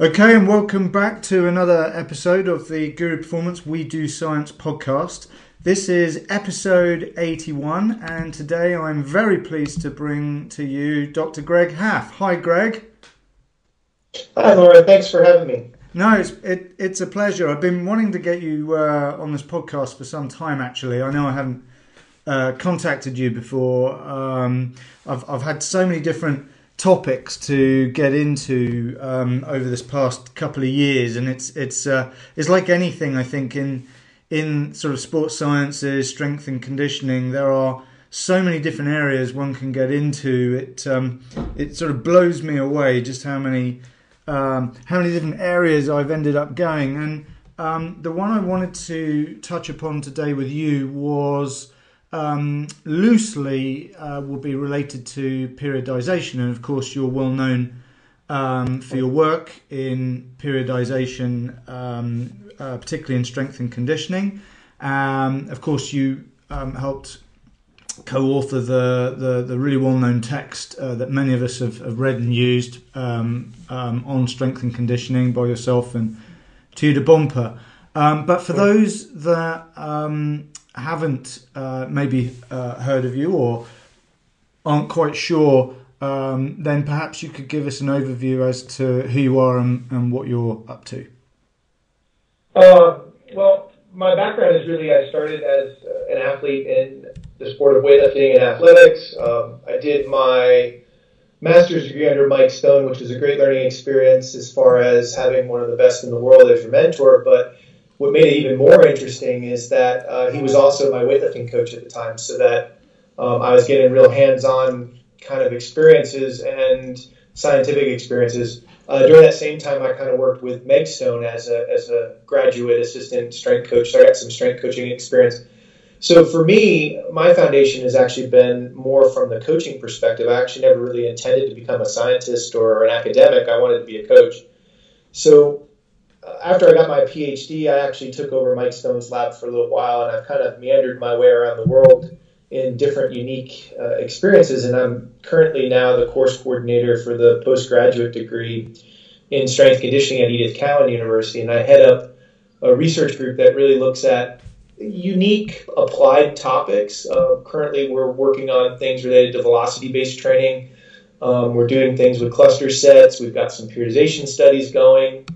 Okay, and welcome back to another episode of the Guru Performance We Do Science podcast. This is episode 81, and today I'm very pleased to bring to you Dr. Greg Haff. Hi, Greg. Hi, Laurent. Thanks for having me. No, it's it, it's a pleasure. I've been wanting to get you uh, on this podcast for some time. Actually, I know I haven't uh, contacted you before. Um, I've I've had so many different topics to get into um, over this past couple of years, and it's it's uh, it's like anything. I think in in sort of sports sciences, strength and conditioning, there are so many different areas one can get into. It um, it sort of blows me away just how many um, how many different areas I've ended up going. And um, the one I wanted to touch upon today with you was um, loosely uh, will be related to periodization, and of course, you're well known um, for your work in periodization, um, uh, particularly in strength and conditioning. Um, of course, you um, helped co-author the, the, the really well-known text uh, that many of us have, have read and used um, on strength and conditioning by yourself and Tudor Bompa. but for those that haven't uh, maybe uh, heard of you or aren't quite sure, um, then perhaps you could give us an overview as to who you are and, and what you're up to. Uh, well, my background is really I started as uh, an athlete in the sport of weightlifting and athletics. Um, I did my master's degree under Mike Stone, which was a great learning experience as far as having one of the best in the world as your mentor, but what made it even more interesting is that uh, he was also my weightlifting coach at the time, so that um, I was getting real hands-on kind of experiences and scientific experiences. Uh, during that same time, I kind of worked with Meg Stone as a as a graduate assistant strength coach, so I got some strength coaching experience. So for me, my foundation has actually been more from the coaching perspective. I actually never really intended to become a scientist or an academic. I wanted to be a coach. So after I got my PhD, I actually took over Mike Stone's lab for a little while, and I've kind of meandered my way around the world in different unique uh, experiences. And I'm currently now the course coordinator for the postgraduate degree in strength conditioning at Edith Cowan University, and I head up a research group that really looks at unique applied topics. Uh, currently, we're working on things related to velocity-based training. Um, we're doing things with cluster sets. We've got some periodization studies going.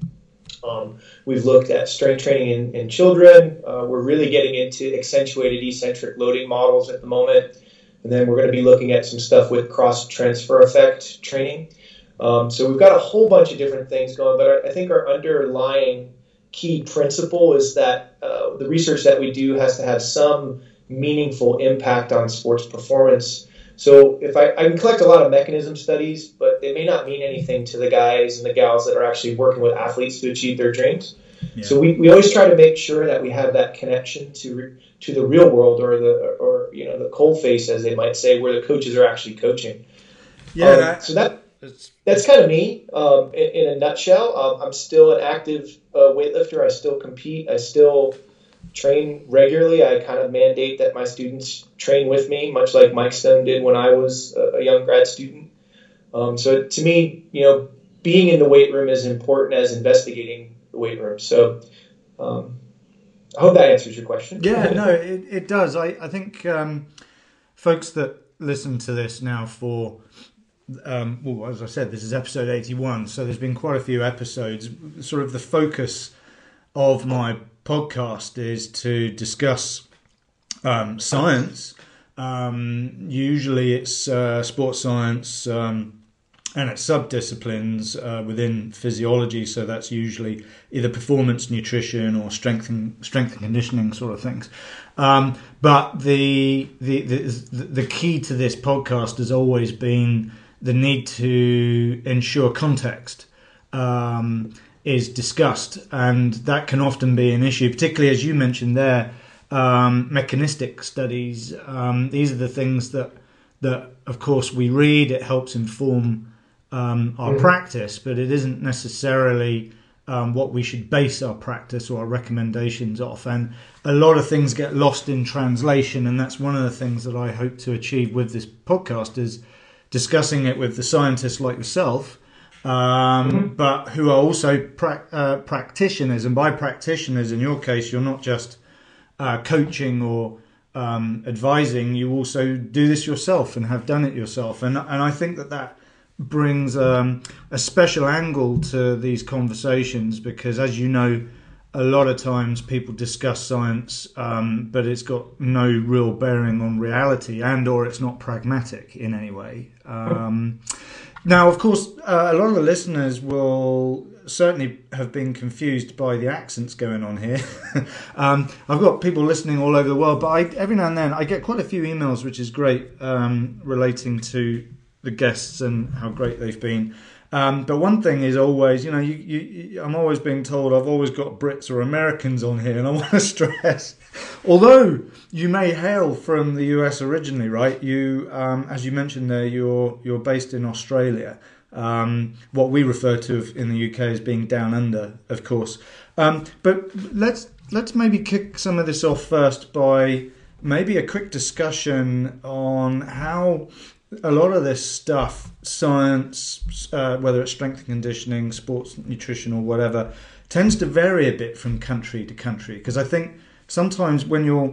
Um, we've looked at strength training in, in children. Uh, we're really getting into accentuated eccentric loading models at the moment. And then we're going to be looking at some stuff with cross transfer effect training. Um, so we've got a whole bunch of different things going, but I think our underlying key principle is that uh, the research that we do has to have some meaningful impact on sports performance so if I, I can collect a lot of mechanism studies, but they may not mean anything to the guys and the gals that are actually working with athletes to achieve their dreams. Yeah. So we, we always try to make sure that we have that connection to to the real world or the or you know the cold face as they might say, where the coaches are actually coaching. Yeah. Um, so that that's kind of me um, in, in, a nutshell. Um, I'm still an active uh, weightlifter. I still compete. I still train regularly. I kind of mandate that my students train with me, much like Mike Stone did when I was a, young grad student. Um, so to me, you know, being in the weight room is important as investigating the weight room. So um, I hope that answers your question. Yeah, no, it, it does. I, I think um, folks that listen to this now for um, well, as I said, this is episode 81, so there's been quite a few episodes. Sort of the focus of my podcast is to discuss um, science. Um, usually it's uh, sports science um, and it's subdisciplines uh, within physiology. So that's usually either performance nutrition or strength and, strength and conditioning sort of things. Um, but the, the, the, the key to this podcast has always been the need to ensure context. Um, is discussed, and that can often be an issue, particularly as you mentioned there. Um, mechanistic studies. Um, these are the things that that, of course, we read. It helps inform um, our mm-hmm. practice, but it isn't necessarily um, what we should base our practice or our recommendations off. And a lot of things get lost in translation, and that's one of the things that I hope to achieve with this podcast is discussing it with the scientists like yourself um, mm-hmm. but who are also pra- uh, practitioners. And by practitioners, in your case, you're not just uh, coaching or um, advising, you also do this yourself and have done it yourself. And, and I think that that brings um, a special angle to these conversations because, as you know, a lot of times people discuss science, um, but it's got no real bearing on reality, and or it's not pragmatic in any way. Um, now, of course, uh, a lot of the listeners will certainly have been confused by the accents going on here. um, I've got people listening all over the world, but I, every now and then I get quite a few emails, which is great, um, relating to the guests and how great they've been. Um, but one thing is always, you know, you, you, I'm always being told I've always got Brits or Americans on here, and I want to stress, although you may hail from the US originally, right? You, um, as you mentioned there, you're you're based in Australia, um, what we refer to in the UK as being down under, of course. Um, but let's let's maybe kick some of this off first by maybe a quick discussion on how a lot of this stuff, science, uh, whether it's strength and conditioning, sports nutrition, or whatever, tends to vary a bit from country to country. Because I think sometimes when you're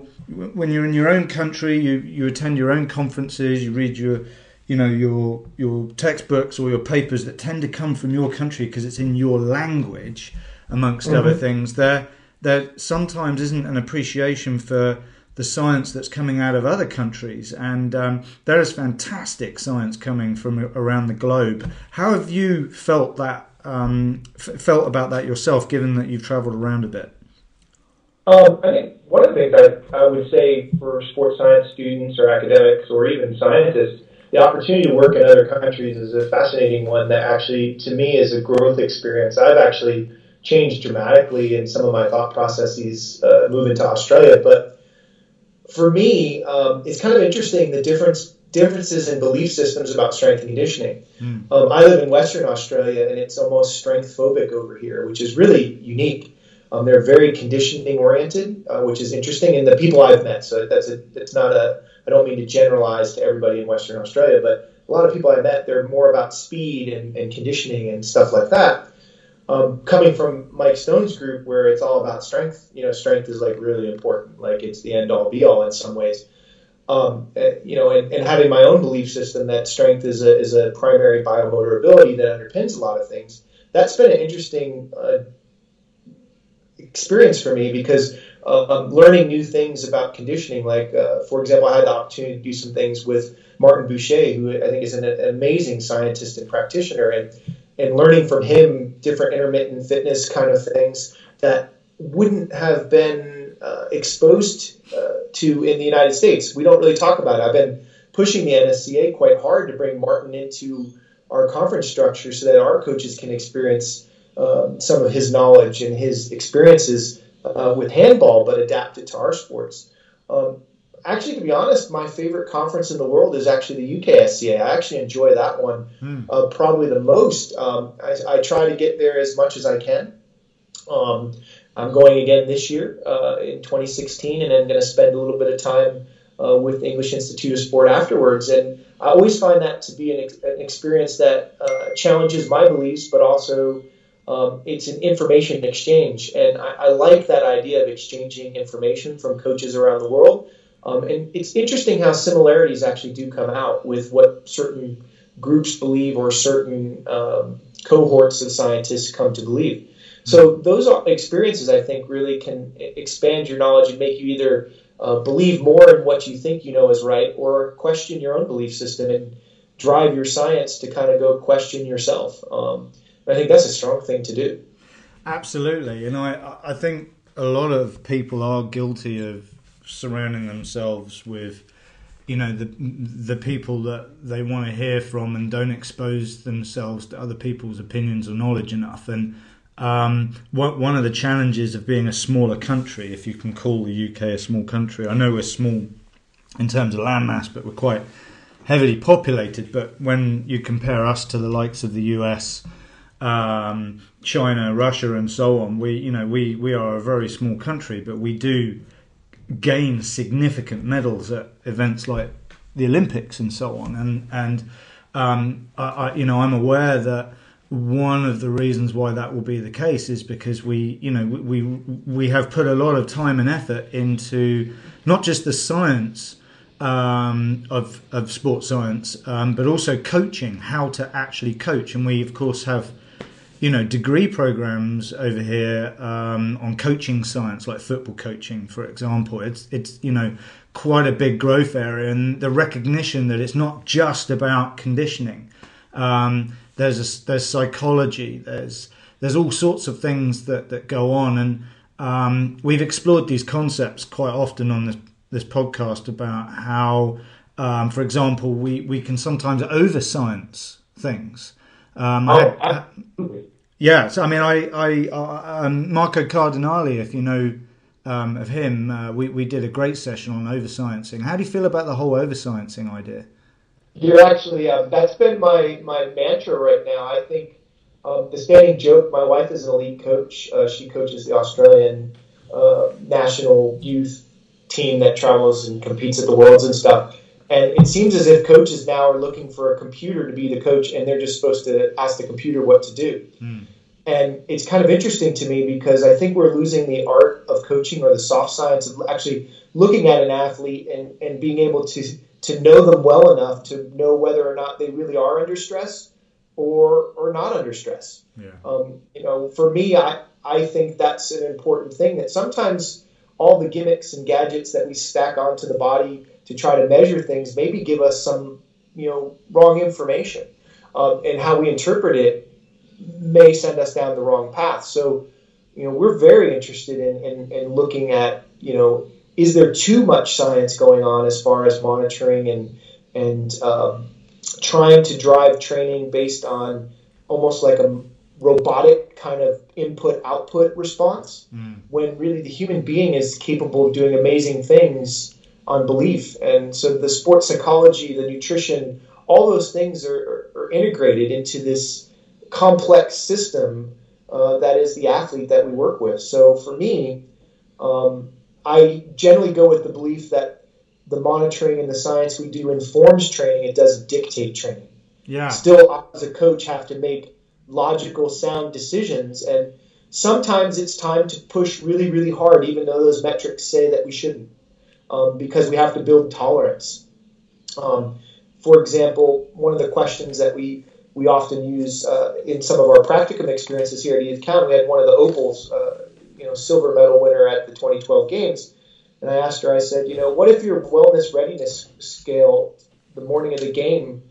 when you're in your own country, you you attend your own conferences, you read your you know your your textbooks or your papers that tend to come from your country because it's in your language, amongst mm-hmm. other things. There there sometimes isn't an appreciation for the science that's coming out of other countries, and um, there is fantastic science coming from around the globe. How have you felt that um, f- felt about that yourself, given that you've travelled around a bit? Um, I think one of the things I, I would say for sports science students or academics or even scientists, the opportunity to work in other countries is a fascinating one that actually, to me, is a growth experience. I've actually changed dramatically in some of my thought processes uh, moving to Australia, but for me, um, it's kind of interesting the difference differences in belief systems about strength and conditioning. Mm. Um, I live in Western Australia, and it's almost strength phobic over here, which is really unique. Um, they're very conditioning oriented, uh, which is interesting. And the people I've met, so that's a, it's not a. I don't mean to generalize to everybody in Western Australia, but a lot of people I met, they're more about speed and, and conditioning and stuff like that. Um, coming from Mike Stone's group, where it's all about strength, you know, strength is like really important. Like it's the end all be all in some ways. Um, eh, you know, and, and, having my own belief system that strength is a, is a primary biomotor ability that underpins a lot of things. That's been an interesting uh, experience for me because uh, learning new things about conditioning. Like, uh, for example, I had the opportunity to do some things with Martin Buchheit, who I think is an, amazing scientist and practitioner. And and learning from him different intermittent fitness kind of things that wouldn't have been uh, exposed uh, to in the United States. We don't really talk about it. I've been pushing the NSCA quite hard to bring Martin into our conference structure so that our coaches can experience um, some of his knowledge and his experiences uh, with handball, but adapt it to our sports. Um, actually, to be honest, my favorite conference in the world is actually the UKSCA. I actually enjoy that one mm. uh, probably the most. Um, I, I, try to get there as much as I can. Um, I'm going again this year uh, in 2016, and I'm going to spend a little bit of time uh, with English Institute of Sport afterwards. And I always find that to be an, ex- an experience that uh, challenges my beliefs, but also um, it's an information exchange. And I, I like that idea of exchanging information from coaches around the world um, and it's interesting how similarities actually do come out with what certain groups believe or certain um, cohorts of scientists come to believe. So those experiences, I think, really can expand your knowledge and make you either uh, believe more in what you think you know is right, or question your own belief system and drive your science to kind of go question yourself. Um, I think that's a strong thing to do. Absolutely, and I I think a lot of people are guilty of surrounding themselves with you know the the people that they want to hear from and don't expose themselves to other people's opinions or knowledge enough and um, one of the challenges of being a smaller country, if you can call the UK a small country, I know we're small in terms of landmass, but we're quite heavily populated. But when you compare us to the likes of the US, um, China, Russia, and so on, we you know we we are a very small country, but we do gain significant medals at events like the Olympics and so on. And and um, I, I, you know I'm aware that one of the reasons why that will be the case is because we, you know, we we have put a lot of time and effort into not just the science um, of of sports science, um, but also coaching, how to actually coach, and we of course have. You know, degree programs over here um, on coaching science, like football coaching, for example. It's it's you know quite a big growth area, and the recognition that it's not just about conditioning. Um, there's a, there's psychology, there's there's all sorts of things that, that go on, and um, we've explored these concepts quite often on this this podcast about how, um, for example, we, we can sometimes over science things. Um, oh, I had, yeah, so I mean, I, I uh, um, Marco Cardinale, if you know um, of him, uh, we we did a great session on over sciencing. How do you feel about the whole over sciencing idea? You're actually um, that's been my my mantra right now. I think um, the standing joke. My wife is an elite coach. Uh, she coaches the Australian uh, national youth team that travels and competes at the worlds and stuff. And it seems as if coaches now are looking for a computer to be the coach, and they're just supposed to ask the computer what to do. Mm. And it's kind of interesting to me because I think we're losing the art of coaching or the soft science of actually looking at an athlete and, and being able to to know them well enough to know whether or not they really are under stress or or not under stress. Yeah. Um, you know, for me, I I think that's an important thing that sometimes all the gimmicks and gadgets that we stack onto the body to try to measure things maybe give us some you know wrong information, um, and how we interpret it may send us down the wrong path. So, you know, we're very interested in, in, in looking at you know is there too much science going on as far as monitoring and and um, trying to drive training based on almost like a robotic kind of input output response mm. when really the human being is capable of doing amazing things on belief and so the sports psychology the nutrition all those things are, are, are integrated into this complex system uh, that is the athlete that we work with so for me um, I generally go with the belief that the monitoring and the science we do informs training, it doesn't dictate training. Yeah. Still, as a coach, have to make logical, sound decisions. And sometimes it's time to push really, really hard, even though those metrics say that we shouldn't, um, because we have to build tolerance. Um, for example, one of the questions that we we often use uh, in some of our practicum experiences here at Edith Cowan, we had one of the opals uh, you know silver medal winner at the 2012 games. And I asked her, I said, you know, what if your wellness readiness scale the morning of the game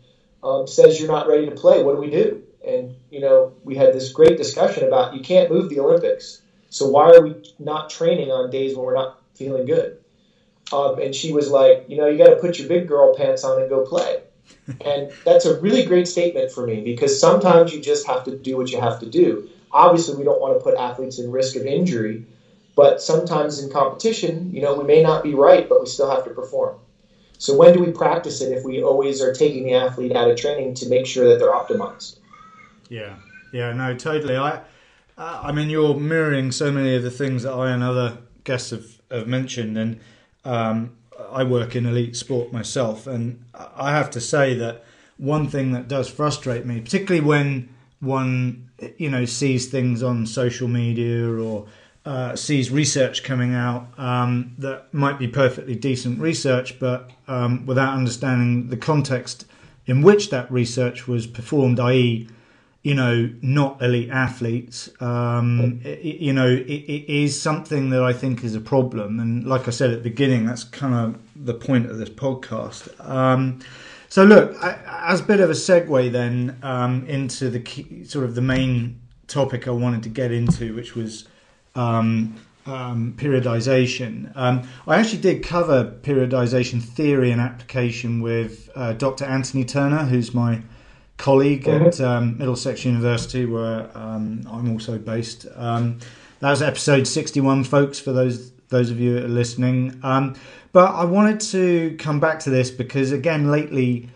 um, says you're not ready to play? What do we do? And you know, we had this great discussion about you can't move the Olympics, so why are we not training on days when we're not feeling good? Um, and she was like, you know, you got to put your big girl pants on and go play. and that's a really great statement for me because sometimes you just have to do what you have to do. Obviously, we don't want to put athletes in risk of injury, but sometimes in competition, you know, we may not be right, but we still have to perform. So when do we practice it if we always are taking the athlete out of training to make sure that they're optimized? Yeah, yeah, no, totally. I, I mean, you're mirroring so many of the things that I and other guests have, have mentioned, and um, I work in elite sport myself, and I have to say that one thing that does frustrate me, particularly when one you know sees things on social media or uh, sees research coming out um, that might be perfectly decent research, but um, without understanding the context in which that research was performed, i.e., you know, not elite athletes, um, it, you know, it, it is something that I think is a problem. And like I said at the beginning, that's kind of the point of this podcast. Um, so look, as a bit of a segue then um, into the key, sort of the main topic I wanted to get into, which was um, um, periodization. Um, I actually did cover periodization theory and application with uh, Dr. Anthony Turner, who's my colleague mm-hmm. at um, Middlesex University, where um, I'm also based. that was episode 61, folks, for those those of you that are listening. Um, but I wanted to come back to this because, again, lately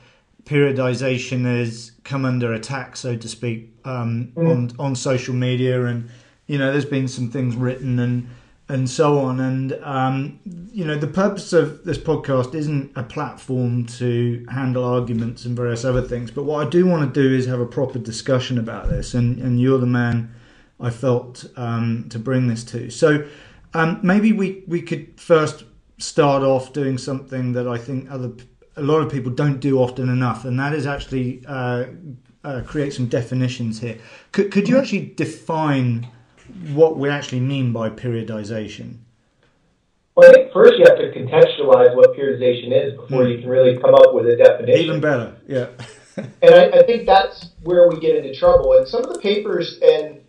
periodization has come under attack, so to speak, um, mm. on on social media, and you know, there's been some things written, and and so on. And um, you know, the purpose of this podcast isn't a platform to handle arguments and various other things. But what I do want to do is have a proper discussion about this. And and you're the man I felt um, to bring this to. So um, maybe we we could first start off doing something that I think other a lot of people don't do often enough, and that is actually uh, uh, create some definitions here. Could could you actually define what we actually mean by periodization? Well, I think first you have to contextualize what periodization is before mm. you can really come up with a definition. Even better, yeah. and I, I, think that's where we get into trouble. And some of the papers and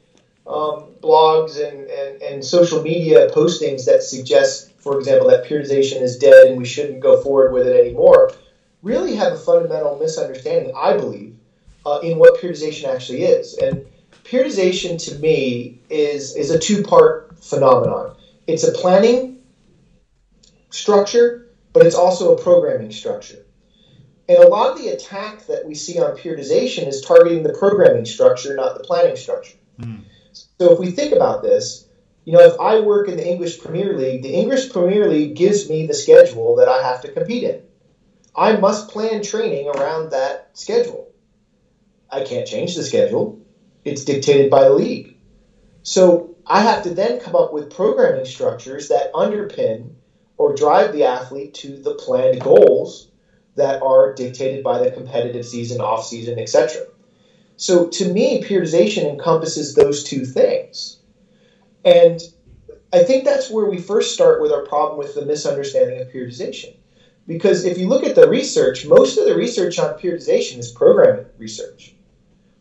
um, blogs and, and, and social media postings that suggest, for example, that periodization is dead and we shouldn't go forward with it anymore, really have a fundamental misunderstanding, I believe, uh, in what periodization actually is. And periodization to me is is a two part phenomenon. It's a planning structure, but it's also a programming structure. And a lot of the attack that we see on periodization is targeting the programming structure, not the planning structure. Mm. So if we think about this, you know, if I work in the English Premier League, the English Premier League gives me the schedule that I have to compete in. I must plan training around that schedule. I can't change the schedule it's dictated by the league. So I have to then come up with programming structures that underpin or drive the athlete to the planned goals that are dictated by the competitive season, off season, etc. So to me, periodization encompasses those two things. And I think that's where we first start with our problem with the misunderstanding of periodization. Because if you look at the research, most of the research on periodization is programming research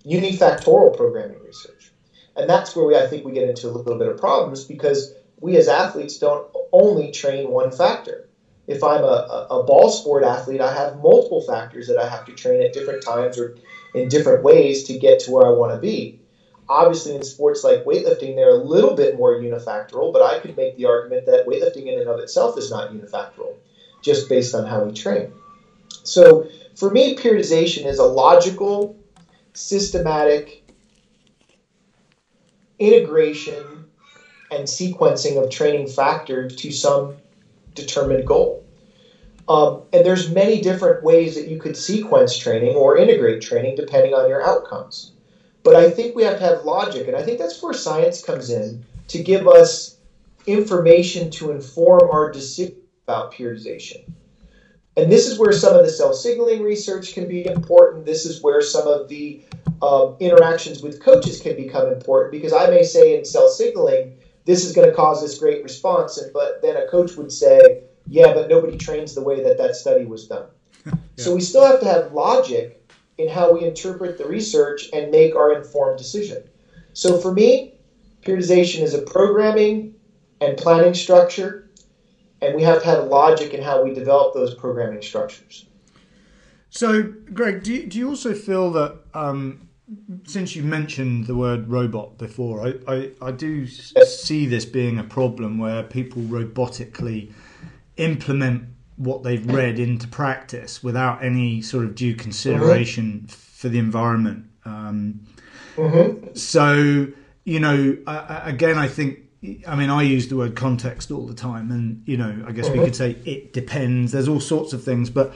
unifactorial programming research. And that's where we, I think we get into a little bit of problems because we as athletes don't only train one factor. If I'm a, a, ball sport athlete, I have multiple factors that I have to train at different times or in different ways to get to where I want to be. Obviously, in sports like weightlifting, they're a little bit more unifactorial, but I could make the argument that weightlifting in and of itself is not unifactorial, just based on how we train. So, for me, periodization is a logical systematic integration and sequencing of training factors to some determined goal. Um, and there's many different ways that you could sequence training or integrate training depending on your outcomes. But I think we have to have logic, and I think that's where science comes in to give us information to inform our decision about periodization. And this is where some of the cell signaling research can be important. This is where some of the um, interactions with coaches can become important because I may say in cell signaling, this is going to cause this great response, and but then a coach would say, yeah, but nobody trains the way that that study was done. yeah. So we still have to have logic in how we interpret the research and make our informed decision. So for me, periodization is a programming and planning structure and we have to have logic in how we develop those programming structures. So, Greg, do you, do you also feel that um, since you mentioned the word robot before, I, I, I do see this being a problem where people robotically implement what they've read into practice without any sort of due consideration mm-hmm. for the environment. Um, mm-hmm. So, you know, again, I think I mean, I use the word context all the time, and you know, I guess we could say it depends. There's all sorts of things, but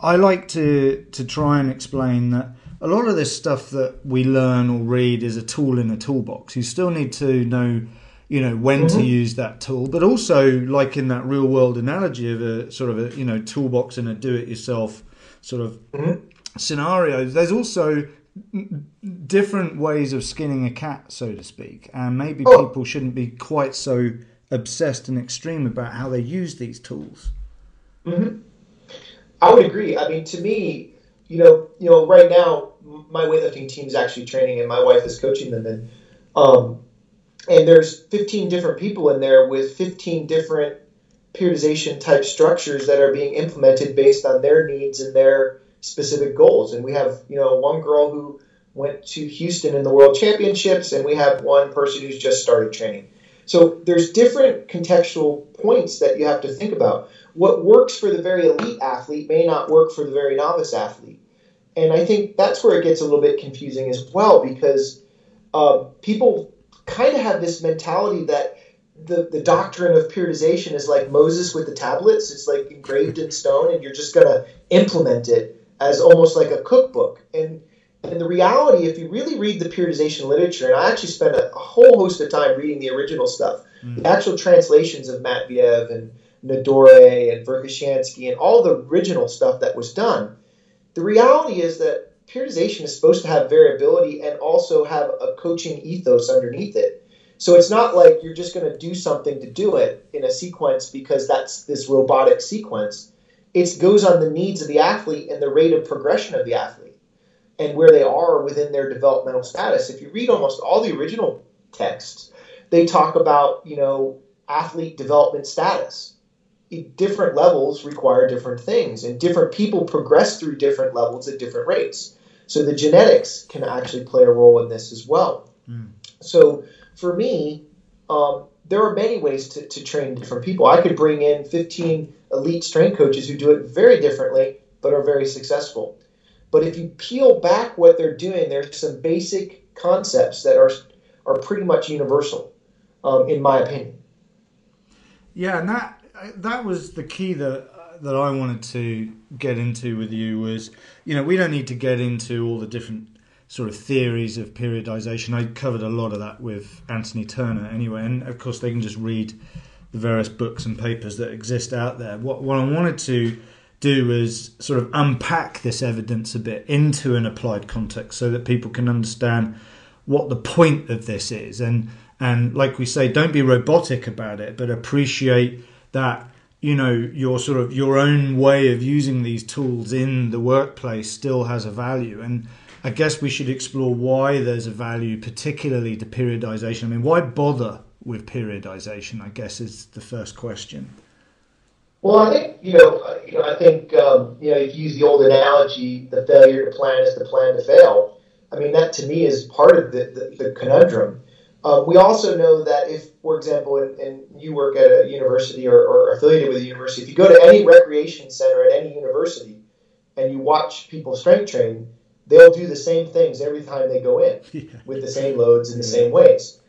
I like to to try and explain that a lot of this stuff that we learn or read is a tool in a toolbox. You still need to know, you know, when mm-hmm. to use that tool, but also, like in that real world analogy of a sort of a you know toolbox in a do-it-yourself sort of mm-hmm. scenario. There's also different ways of skinning a cat, so to speak, and maybe oh. people shouldn't be quite so obsessed and extreme about how they use these tools. Mm-hmm. I would agree. I mean, to me, you know, you know, right now my weightlifting team is actually training, and my wife is coaching them, and um, and there's 15 different people in there with 15 different periodization type structures that are being implemented based on their needs and their specific goals. And we have, you know, one girl who went to Houston in the World Championships, and we have one person who's just started training. So there's different contextual points that you have to think about. What works for the very elite athlete may not work for the very novice athlete. And I think that's where it gets a little bit confusing as well because uh, people kind of have this mentality that the, the doctrine of periodization is like Moses with the tablets. It's like engraved in stone, and you're just going to implement it as almost like a cookbook. And and the reality, if you really read the periodization literature, and I actually spent a, a whole host of time reading the original stuff, mm. the actual translations of Matveev and Nadori and Verkhoshansky and all the original stuff that was done, the reality is that periodization is supposed to have variability and also have a coaching ethos underneath it. So it's not like you're just going to do something to do it in a sequence because that's this robotic sequence. It goes on the needs of the athlete and the rate of progression of the athlete and where they are within their developmental status. If you read almost all the original texts, they talk about, you know, athlete development status. Different levels require different things, and different people progress through different levels at different rates. So the genetics can actually play a role in this as well. Mm. So for me, um, there are many ways to, to train different people. I could bring in 15 elite strength coaches who do it very differently, but are very successful. But if you peel back what they're doing, there's some basic concepts that are are pretty much universal, um, in my opinion. Yeah, and that that was the key that that I wanted to get into with you was, you know, we don't need to get into all the different sort of theories of periodization. I covered a lot of that with Anthony Turner anyway, and of course they can just read the various books and papers that exist out there. What what I wanted to do is sort of unpack this evidence a bit into an applied context so that people can understand what the point of this is. And and like we say don't be robotic about it but appreciate that you know your sort of your own way of using these tools in the workplace still has a value. And i guess we should explore why there's a value particularly to periodization. I mean why bother with periodization i guess is the first question well, I think you know, you know, I think um, you know, if you use the old analogy, the failure to plan is the plan to fail. I mean, that to me is part of the, the, the conundrum. Uh, we also know that if, for example, and, and you work at a university or, or, affiliated with a university, if you go to any recreation center at any university and you watch people strength train, they'll do the same things every time they go in yeah. with the same loads in the same ways.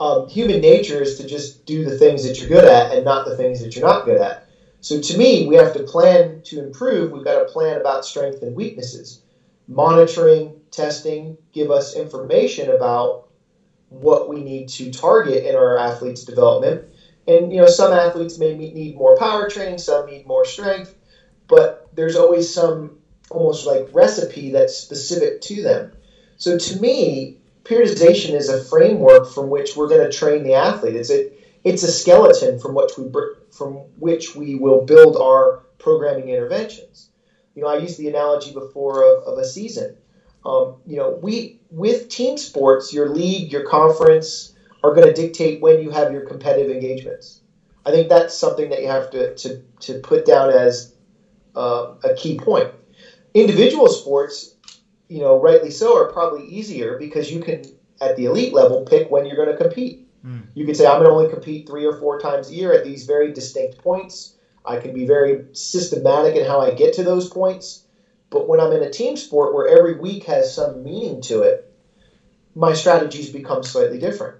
Um, human nature is to just do the things that you're good at and not the things that you're not good at. So to me, we have to plan to improve. We've got to plan about strengths and weaknesses. Monitoring, testing, give us information about what we need to target in our athletes' development. And you know, some athletes may need more power training, some need more strength, but there's always some almost like recipe that's specific to them. So to me, periodization is a framework from which we're going to train the athlete. It's a it's a skeleton from which we from which we will build our programming interventions. You know, I used the analogy before of, of a season. Um, you know, we with team sports, your league, your conference are going to dictate when you have your competitive engagements. I think that's something that you have to to, to put down as uh, a key point. Individual sports, you know, rightly so, are probably easier because you can at the elite level pick when you're going to compete. Mm. You could say, I'm going to only compete three or four times a year at these very distinct points. I can be very systematic in how I get to those points. But when I'm in a team sport where every week has some meaning to it, my strategies become slightly different.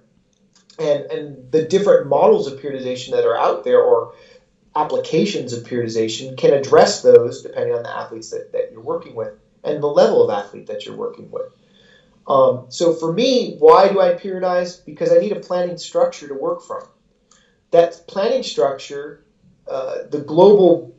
And, and the different models of periodization that are out there or applications of periodization can address those depending on the athletes that, that you're working with and the level of athlete that you're working with. Um, so for me, why do I periodize? Because I need a planning structure to work from. That planning structure, uh, the global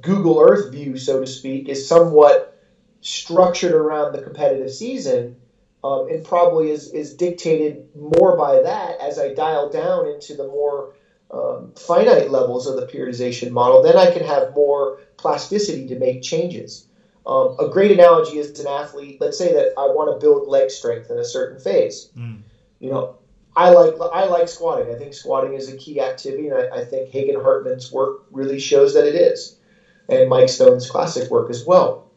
Google Earth view, so to speak, is somewhat structured around the competitive season um, and probably is, is dictated more by that as I dial down into the more um, finite levels of the periodization model. Then I can have more plasticity to make changes. Um, a great analogy is an athlete. Let's say that I want to build leg strength in a certain phase. Mm. You know, I like I like squatting. I think squatting is a key activity, and I, I think Hagen Hartmann's work really shows that it is, and Mike Stone's classic work as well.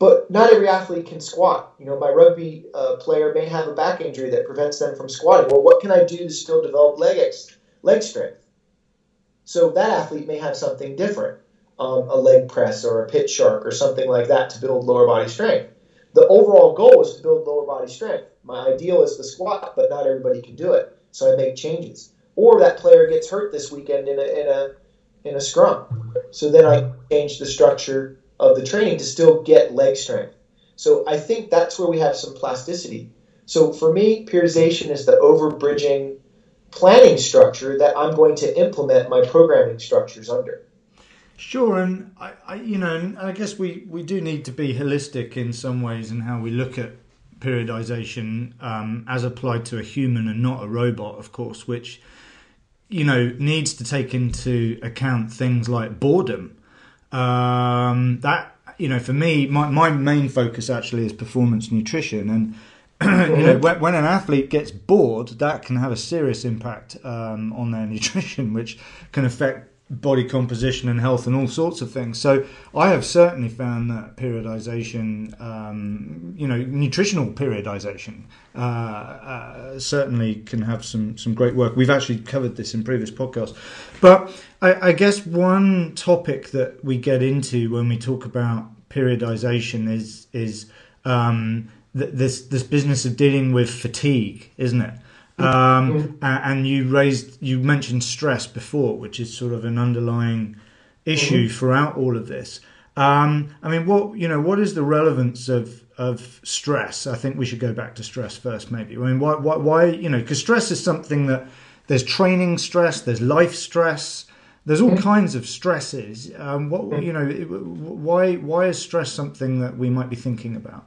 But not every athlete can squat. You know, my rugby uh, player may have a back injury that prevents them from squatting. Well, what can I do to still develop leg ex- leg strength? So that athlete may have something different um, a leg press or a pit shark or something like that to build lower body strength. The overall goal is to build lower body strength. My ideal is the squat, but not everybody can do it. So I make changes. or that player gets hurt this weekend in a in a in a scrum. So then I change the structure of the training to still get leg strength. So I think that's where we have some plasticity. So for me, periodization is the overbridging planning structure that I'm going to implement my programming structures under. Sure, and I, I you know, I guess we, we do need to be holistic in some ways in how we look at periodization um, as applied to a human and not a robot, of course, which you know needs to take into account things like boredom. Um, that you know, for me, my, my main focus actually is performance nutrition, and you know, when, when, an athlete gets bored, that can have a serious impact um, on their nutrition, which can affect body composition and health and all sorts of things. So I have certainly found that periodization, um, you know, nutritional periodization, uh, uh, certainly can have some some great work. We've actually covered this in previous podcasts, but I, I guess one topic that we get into when we talk about periodization is is um, th- this this business of dealing with fatigue, isn't it? Um, and you raised, you mentioned stress before, which is sort of an underlying issue mm-hmm. throughout all of this. Um, I mean, what you know, what is the relevance of of stress? I think we should go back to stress first, maybe. I mean, why, why, why you know, because stress is something that there's training stress, there's life stress, there's all mm-hmm. kinds of stresses. Um, what mm-hmm. you know, why why is stress something that we might be thinking about?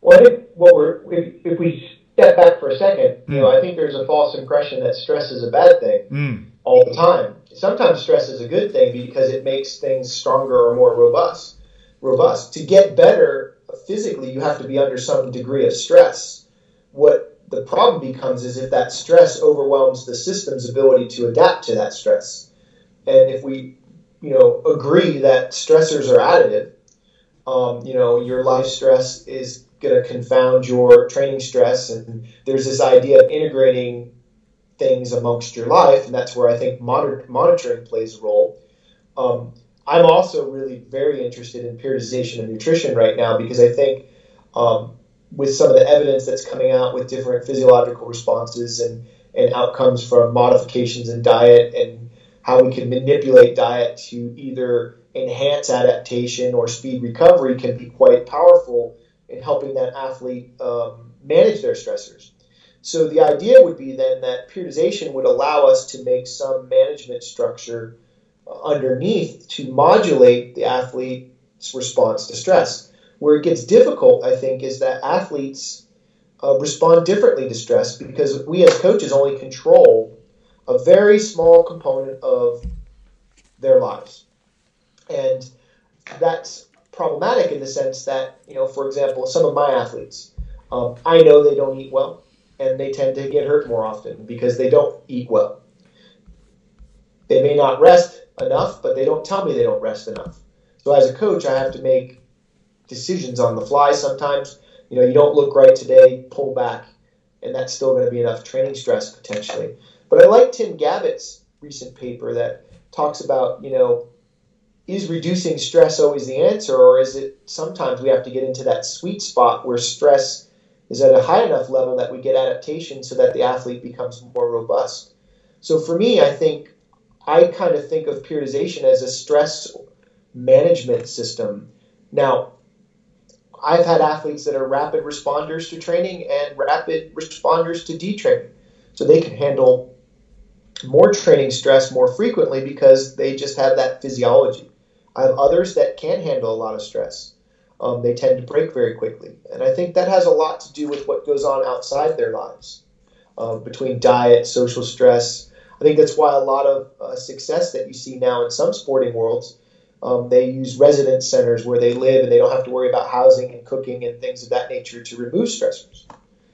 Well, I think what we're if, if we step back for a second, you know, I think there's a false impression that stress is a bad thing mm. all the time. Sometimes stress is a good thing because it makes things stronger or more robust. Robust. To get better physically, you have to be under some degree of stress. What the problem becomes is if that stress overwhelms the system's ability to adapt to that stress. And if we, you know, agree that stressors are additive, um, you know, your life stress is going to confound your training stress. And there's this idea of integrating things amongst your life, and that's where I think moder- monitoring plays a role. Um, I'm also really very interested in periodization of nutrition right now because I think um, with some of the evidence that's coming out with different physiological responses and, and outcomes from modifications in diet and how we can manipulate diet to either enhance adaptation or speed recovery can be quite powerful in helping that athlete um, manage their stressors. So the idea would be then that periodization would allow us to make some management structure uh, underneath to modulate the athlete's response to stress. Where it gets difficult, I think, is that athletes uh, respond differently to stress because we as coaches only control a very small component of their lives. And that's problematic in the sense that, you know, for example, some of my athletes, um, I know they don't eat well, and they tend to get hurt more often because they don't eat well. They may not rest enough, but they don't tell me they don't rest enough. So as a coach, I have to make decisions on the fly sometimes. You know, you don't look right today, pull back, and that's still going to be enough training stress potentially. But I like Tim Gabbett's recent paper that talks about, you know, is reducing stress always the answer, or is it sometimes we have to get into that sweet spot where stress is at a high enough level that we get adaptation so that the athlete becomes more robust? So for me, I think I kind of think of periodization as a stress management system. Now, I've had athletes that are rapid responders to training and rapid responders to detraining. So they can handle more training stress more frequently because they just have that physiology. I have others that can handle a lot of stress. Um, they tend to break very quickly. And I think that has a lot to do with what goes on outside their lives uh, between diet, social stress. I think that's why a lot of uh, success that you see now in some sporting worlds, um, they use residence centers where they live and they don't have to worry about housing and cooking and things of that nature to remove stressors.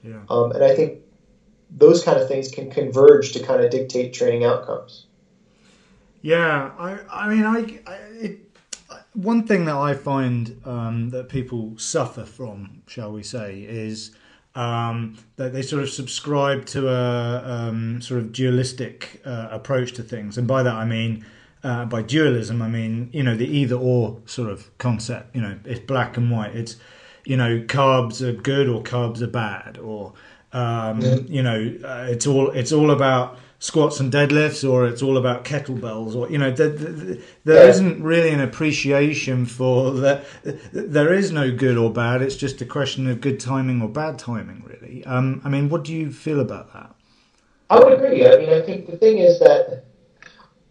Yeah. Um, and I think those kind of things can converge to kind of dictate training outcomes. Yeah, I, I mean, I, I it, one thing that I find um, that people suffer from, shall we say, is um, that they sort of subscribe to a um, sort of dualistic uh, approach to things, and by that I mean. Uh, by dualism, I mean you know the either or sort of concept. You know, it's black and white. It's you know carbs are good or carbs are bad, or Um, You know, uh, it's all it's all about squats and deadlifts, or it's all about kettlebells, or you know, there, there Yeah. isn't really an appreciation for that. There is no good or bad. It's just a question of good timing or bad timing, really. Um, I mean, what do you feel about that? I would agree. I mean, I think the thing is that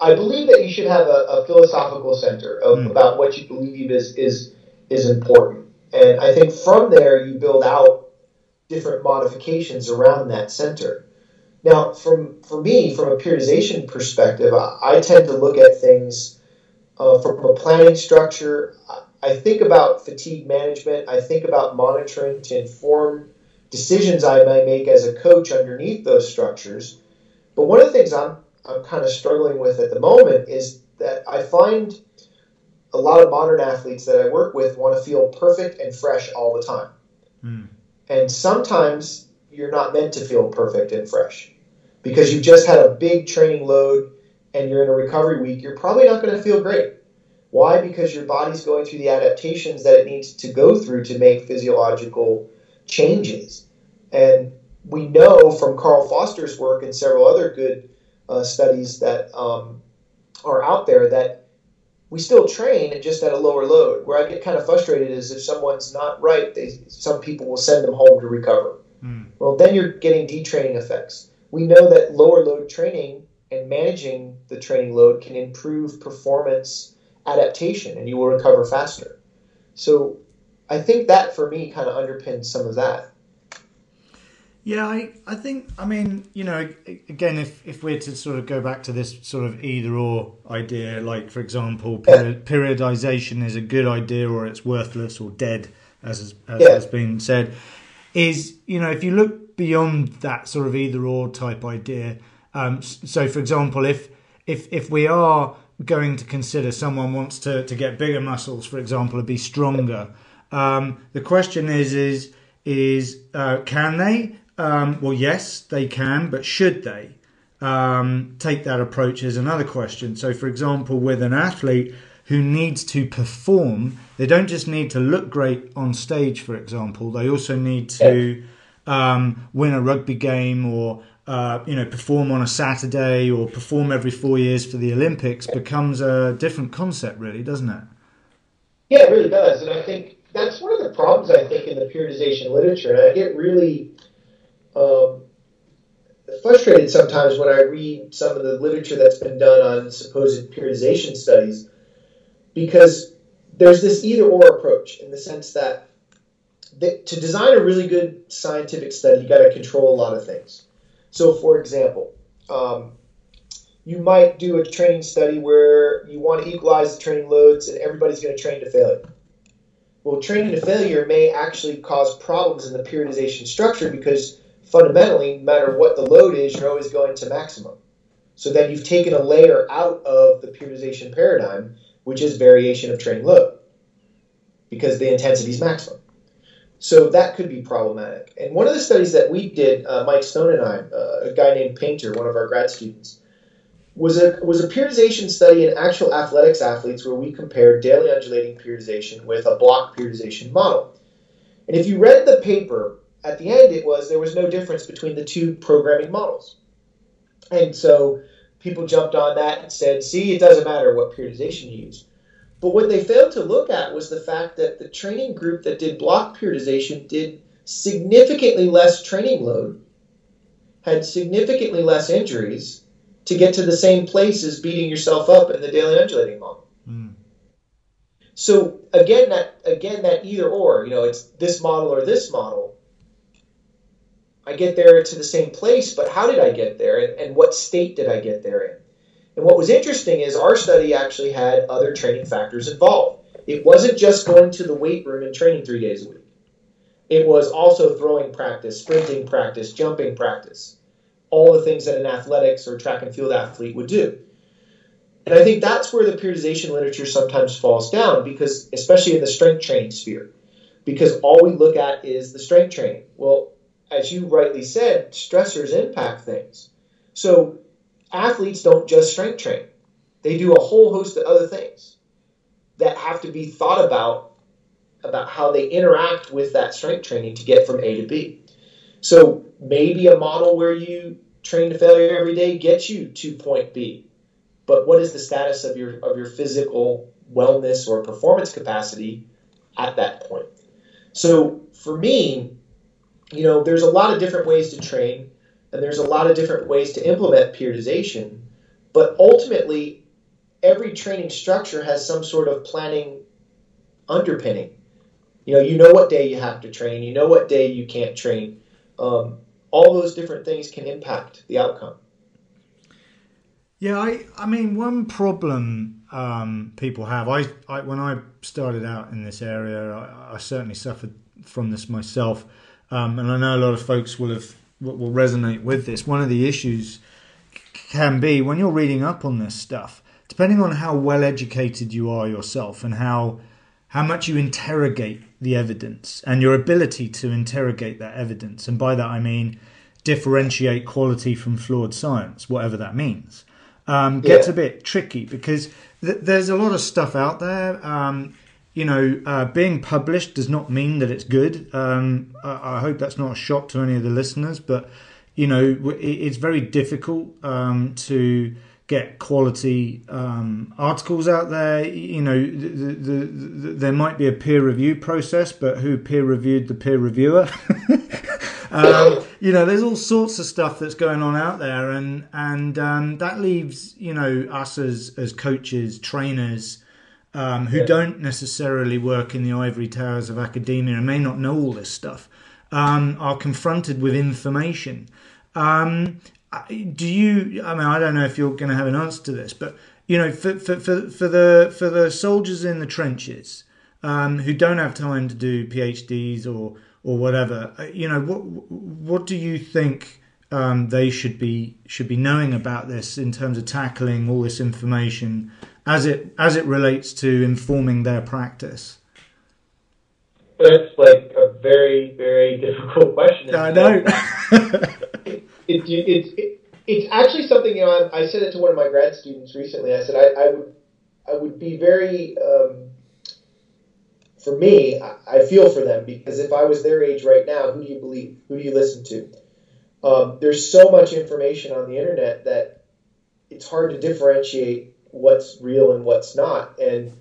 I believe that you should have a, a philosophical center of, Mm. about what you believe is is is important, and I think from there you build out different modifications around that center. Now, from for me, from a periodization perspective, I, I tend to look at things uh, from a planning structure. I, think about fatigue management. I think about monitoring to inform decisions I may make as a coach underneath those structures. But one of the things I'm I'm kind of struggling with at the moment is that I find a lot of modern athletes that I work with want to feel perfect and fresh all the time. Hmm. And sometimes you're not meant to feel perfect and fresh because you've just had a big training load and you're in a recovery week. You're probably not going to feel great. Why? Because your body's going through the adaptations that it needs to go through to make physiological changes. And we know from Carl Foster's work and several other good uh, studies that um, are out there that we still train just at a lower load. Where I get kind of frustrated is if someone's not right, they some people will send them home to recover. Hmm. Well, then you're getting detraining effects. We know that lower load training and managing the training load can improve performance adaptation, and you will recover faster. So, I think that for me kind of underpins some of that. Yeah, I, I think, I mean, you know, again, if, if we're to sort of go back to this sort of either or idea, like, for example, period, periodization is a good idea or it's worthless or dead, as, has, as Yeah. has been said, is, you know, if you look beyond that sort of either or type idea, um, so for example, if, if, if we are going to consider someone wants to, to get bigger muscles, for example, and be stronger, um, the question is, is, is uh, can they? Um, well, yes, they can, but should they? Um, take that approach is another question. So, for example, with an athlete who needs to perform, they don't just need to look great on stage, for example, they also need to um, win a rugby game or uh, you know perform on a Saturday or perform every four years for the Olympics becomes a different concept, really, doesn't it? Yeah, it really does, and I think that's one of the problems I think in the periodization literature, I get really um, frustrated sometimes when I read some of the literature that's been done on supposed periodization studies, because there's this either or approach in the sense that to design a really good scientific study, you got to control a lot of things. So, for example, um, you might do a training study where you want to equalize the training loads and everybody's going to train to failure. Well, training to failure may actually cause problems in the periodization structure because fundamentally, no matter what the load is, you're always going to maximum. So then you've taken a layer out of the periodization paradigm, which is variation of training load because the intensity is maximum. So that could be problematic. And one of the studies that we did, uh, Mike Stone and I, uh, a guy named Painter, one of our grad students, was a was a periodization study in actual athletics athletes where we compared daily undulating periodization with a block periodization model. And if you read the paper, at the end it was there was no difference between the two programming models. And so people jumped on that and said, see, it doesn't matter what periodization you use. But what they failed to look at was the fact that the training group that did block periodization did significantly less training load, had significantly less injuries to get to the same place as beating yourself up in the daily undulating model. Mm. So again, that again that either or, you know, it's this model or this model. I get there to the same place, but how did I get there, and, and what state did I get there in? And what was interesting is our study actually had other training factors involved. It wasn't just going to the weight room and training three days a week. It was also throwing practice, sprinting practice, jumping practice, all the things that an athletics or track and field athlete would do. And I think that's where the periodization literature sometimes falls down because, especially in the strength training sphere, because all we look at is the strength training. Well, as you rightly said, stressors impact things. So athletes don't just strength train, they do a whole host of other things that have to be thought about about how they interact with that strength training to get from A to B. So maybe a model where you train to failure every day gets you to point B. But what is the status of your of your physical wellness or performance capacity at that point? So for me, you know, there's a lot of different ways to train, and there's a lot of different ways to implement periodization. But ultimately, every training structure has some sort of planning underpinning. You know, you know what day you have to train, you know what day you can't train. Um, all those different things can impact the outcome. Yeah, I, I mean, one problem um, people have, I, I, when I started out in this area, I, I certainly suffered from this myself, um, and I know a lot of folks will have will resonate with this. One of the issues can be when you're reading up on this stuff, depending on how well educated you are yourself and how how much you interrogate the evidence and your ability to interrogate that evidence, and by that I mean differentiate quality from flawed science, whatever that means, um, gets yeah. a bit tricky because th- there's a lot of stuff out there. Um, you know, uh, being published does not mean that it's good. Um, I, I, hope that's not a shock to any of the listeners, but you know, it, it's very difficult um, to get quality um, articles out there. You know, the, the, the, there might be a peer review process, but who peer reviewed the peer reviewer? um, you know, there's all sorts of stuff that's going on out there, and and um, that leaves you know us as as coaches, trainers. Um, who yeah. don't necessarily work in the ivory towers of academia and may not know all this stuff, um, are confronted with information. Um, do you? I mean, I don't know if you're going to have an answer to this, but you know, for for for, for the for the soldiers in the trenches um, who don't have time to do PhDs or or whatever, uh, you know, what what do you think um, they should be should be knowing about this in terms of tackling all this information as it as it relates to informing their practice? That's like a very very difficult question. I know. it, it's it, it's actually something you know. I, I, said it to one of my grad students recently. I said I, I would I would be very um, for me. I, I, feel for them because if I was their age right now, who do you believe? Who do you listen to? Um, there's so much information on the internet that it's hard to differentiate what's real and what's not. And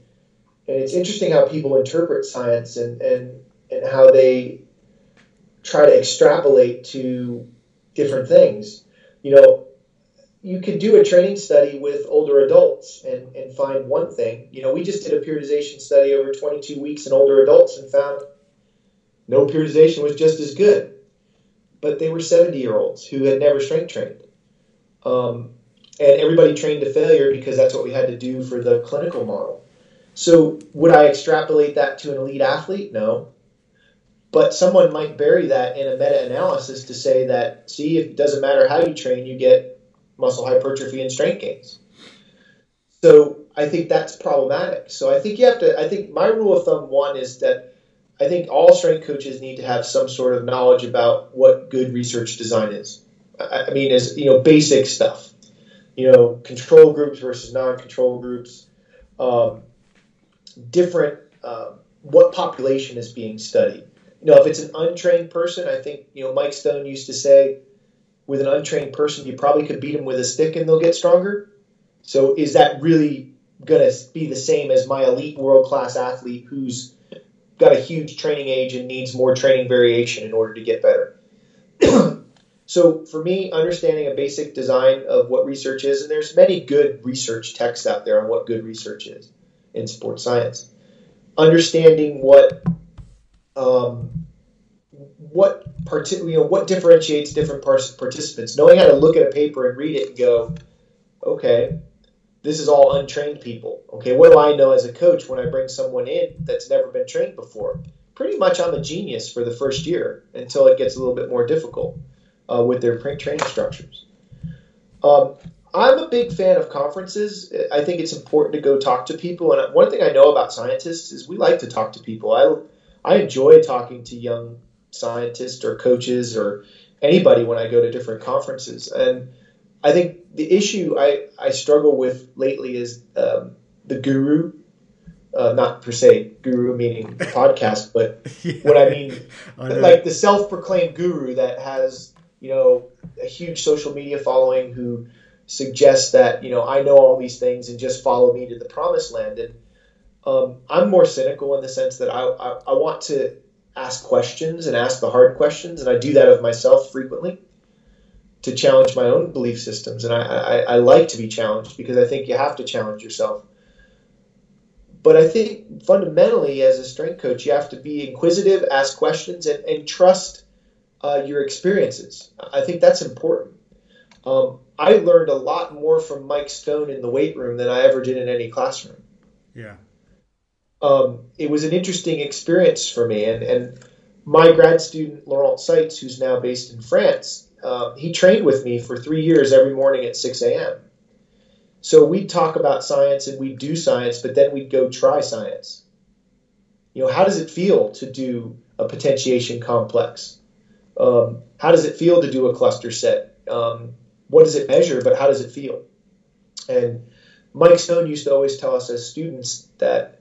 and it's interesting how people interpret science and and and how they try to extrapolate to different things. You know, you could do a training study with older adults and, and find one thing. You know, we just did a periodization study over 22 weeks in older adults and found no periodization was just as good. But they were 70 year olds who had never strength trained. Um, and everybody trained to failure because that's what we had to do for the clinical model. So, would I extrapolate that to an elite athlete? No. But someone might bury that in a meta analysis to say that, see, it doesn't matter how you train, you get muscle hypertrophy and strength gains. So I think that's problematic. So I think you have to, I think my rule of thumb one is that I think all strength coaches need to have some sort of knowledge about what good research design is. I, mean, as you know, basic stuff. You know, control groups versus non-control groups, um, different. Uh, what population is being studied? you know, if it's an untrained person, I think, you know, Mike Stone used to say, with an untrained person, you probably could beat them with a stick and they'll get stronger. So is that really going to be the same as my elite world class athlete who's got a huge training age and needs more training variation in order to get better? so for me, understanding a basic design of what research is, and there's many good research texts out there on what good research is in sports science. Understanding what um, what part, you know, what differentiates different participants. Knowing how to look at a paper and read it and go, okay, this is all untrained people. Okay, what do I know as a coach when I bring someone in that's never been trained before? Pretty much, I'm a genius for the first year until it gets a little bit more difficult uh, with their training structures. Um, I'm a big fan of conferences. I think it's important to go talk to people. And one thing I know about scientists is we like to talk to people. I I enjoy talking to young scientists or coaches or anybody when I go to different conferences. And I think the issue I, I struggle with lately is um, the guru, uh, not per se guru meaning podcast, but yeah. what I mean, I like the self proclaimed guru that has you know, a huge social media following who suggests that you know I know all these things and just follow me to the promised land. And um, I'm more cynical in the sense that I, I, I want to ask questions and ask the hard questions, and I do that of myself frequently to challenge my own belief systems. And I, I, I like to be challenged because I think you have to challenge yourself. But I think fundamentally, as a strength coach, you have to be inquisitive, ask questions, and, and trust uh, your experiences. I think that's important. Um, I learned a lot more from Mike Stone in the weight room than I ever did in any classroom. Yeah. Um, it was an interesting experience for me. And, and my grad student, Laurent Seitz, who's now based in France, uh, he trained with me for three years every morning at 6 a.m. So we'd talk about science and we'd do science, but then we'd go try science. You know, how does it feel to do a potentiation complex? Um, how does it feel to do a cluster set? Um, what does it measure, but how does it feel? And Mike Stone used to always tell us as students that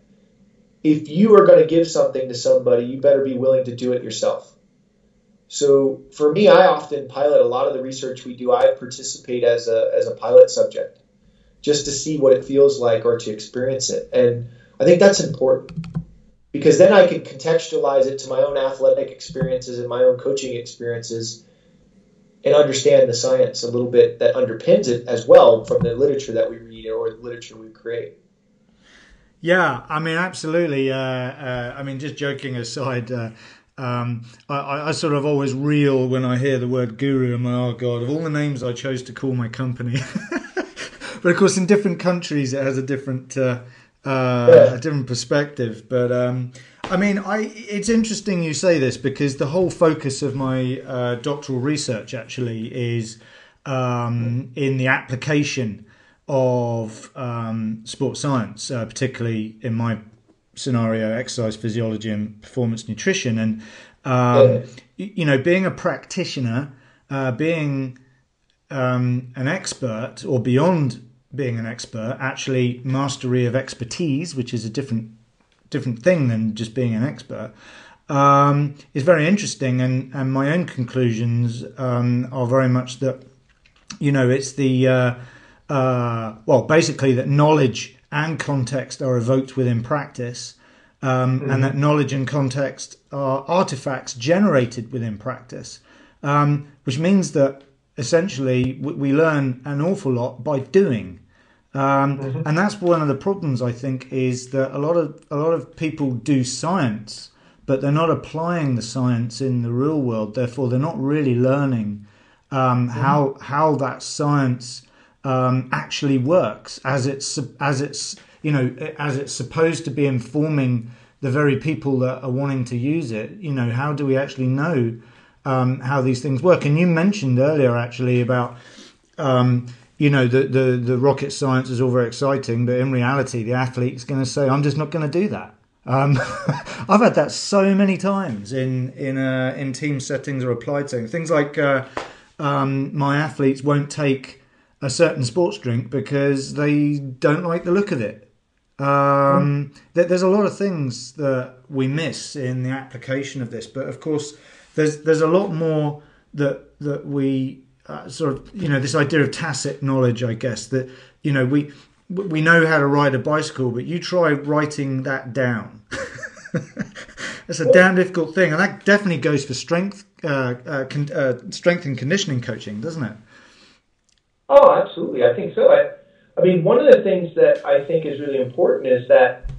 if you are going to give something to somebody, you better be willing to do it yourself. So for me, I often pilot a lot of the research we do. I participate as a, as a pilot subject just to see what it feels like or to experience it. And I think that's important because then I can contextualize it to my own athletic experiences and my own coaching experiences and understand the science a little bit that underpins it as well from the literature that we read or the literature we create. Yeah, I mean, absolutely. Uh, uh, I mean, just joking aside, uh, um, I, I, sort of always reel when I hear the word guru. I'm like, oh god, of all the names I chose to call my company. but of course, in different countries, it has a different, uh, yeah. a different perspective. But um, I mean, I it's interesting you say this because the whole focus of my uh, doctoral research actually is um, in the application of um, sports science, uh, particularly in my scenario, exercise physiology and performance nutrition, and um, you know, being a practitioner, uh, being um, an expert, or beyond being an expert, actually mastery of expertise, which is a different different thing than just being an expert, um, is very interesting. And, and my own conclusions um, are very much that, you know, it's the, uh, uh, well, basically that knowledge and context are evoked within practice. Um, mm-hmm. And that knowledge and context are artifacts generated within practice, um, which means that essentially we learn an awful lot by doing. Um, mm-hmm. And that's one of the problems I think is that a lot of a lot of people do science, but they're not applying the science in the real world. Therefore, they're not really learning um, mm-hmm. how how that science um, actually works as it's as it's you know as it's supposed to be informing the very people that are wanting to use it. You know, how do we actually know um, how these things work? And you mentioned earlier actually about um, you know the, the the rocket science is all very exciting, but in reality, the athlete's going to say, "I'm just not going to do that." Um, I've had that so many times in in uh, in team settings or applied settings. Things like uh, um, my athletes won't take a certain sports drink because they don't like the look of it. Um, mm. There's a lot of things that we miss in the application of this, but of course, there's there's a lot more that that we uh, sort of you know this idea of tacit knowledge, I guess that you know we we know how to ride a bicycle, but you try writing that down. it's a damn difficult thing, and that definitely goes for strength, uh, uh, con- uh, strength and conditioning coaching, doesn't it? Oh, absolutely. I think so. I, I mean, one of the things that I think is really important is that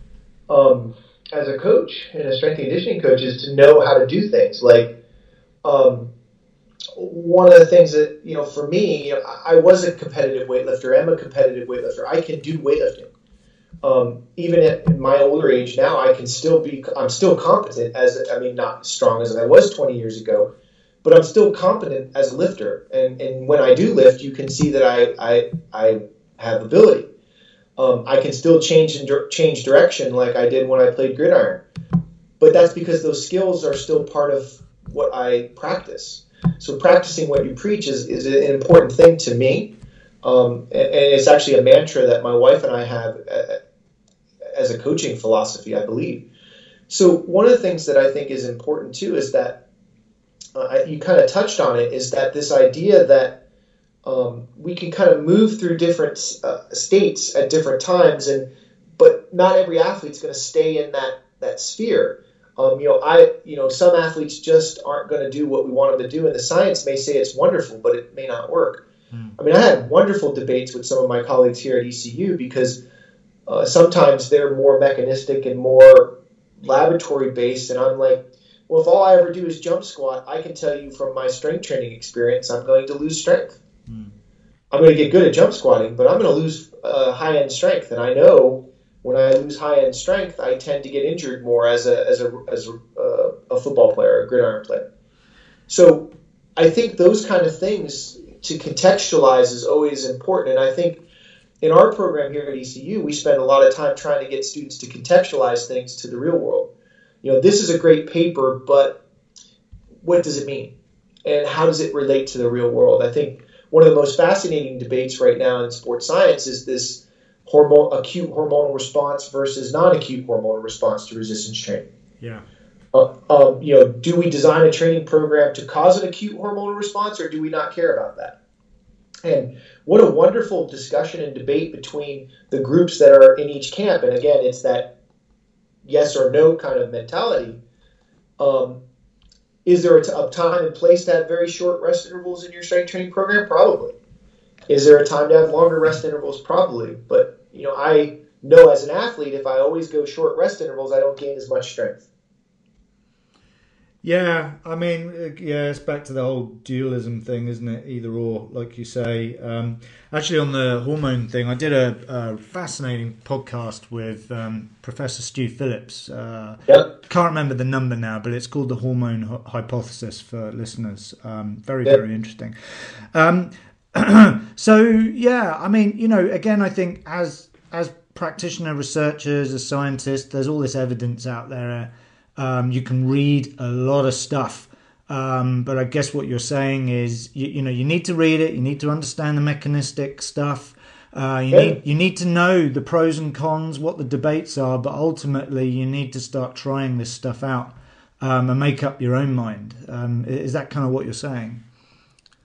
um, as a coach and a strength and conditioning coach is to know how to do things. Like, um, one of the things that you know for me, you know, I was a competitive weightlifter. I'm a competitive weightlifter. I can do weightlifting. Um, even at my older age now, I can still be. I'm still competent as I mean, not as strong as I was 20 years ago, but I'm still competent as a lifter. And and when I do lift, you can see that I I, I have ability. Um, I can still change and change direction like I did when I played gridiron, but that's because those skills are still part of what I practice. So practicing what you preach is, is an important thing to me. Um, and, and, it's actually a mantra that my wife and I have uh, as a coaching philosophy, I believe. So one of the things that I think is important too is that uh, you kind of touched on it, is that this idea that um, we can kind of move through different uh, states at different times, and but not every athlete's going to stay in that that sphere. Um, you know, I you know some athletes just aren't going to do what we want them to do, and the science may say it's wonderful, but it may not work. Mm. I mean, I had wonderful debates with some of my colleagues here at ECU because uh, sometimes they're more mechanistic and more laboratory based, and I'm like, well, if all I ever do is jump squat, I can tell you from my strength training experience, I'm going to lose strength. Mm. I'm going to get good at jump squatting, but I'm going to lose uh, high end strength, and I know when I lose high end strength, I tend to get injured more as a as a as a, uh, a football player, a gridiron player. So I think those kind of things to contextualize is always important, and I think in our program here at ECU, we spend a lot of time trying to get students to contextualize things to the real world. You know, this is a great paper, but what does it mean? And how does it relate to the real world? I think one of the most fascinating debates right now in sports science is this hormone acute hormonal response versus non-acute hormonal response to resistance training. Yeah. Uh, um, you know, do we design a training program to cause an acute hormonal response, or do we not care about that? And what a wonderful discussion and debate between the groups that are in each camp. And again, it's that yes or no kind of mentality. Um, is there a, time and place to have very short rest intervals in your strength training program? Probably. Is there a time to have longer rest intervals? Probably. But you know, I know as an athlete, if I always go short rest intervals, I don't gain as much strength. Yeah, I mean, yeah, it's back to the whole dualism thing, isn't it? Either or, like you say. Um, actually, on the hormone thing, I did a, a fascinating podcast with um, Professor Stu Phillips. Uh, yep. Can't remember the number now, but it's called the hormone hypothesis for listeners. Um, very, yep. very interesting. So, yeah, I mean, you know, again, I think as as practitioner researchers, as scientists, there's all this evidence out there um, you can read a lot of stuff. Um, but I guess what you're saying is, you, you, know, you need to read it. You need to understand the mechanistic stuff. Uh, you yeah. need you need to know the pros and cons, what the debates are. But ultimately, you need to start trying this stuff out um, and make up your own mind. Um, is that kind of what you're saying?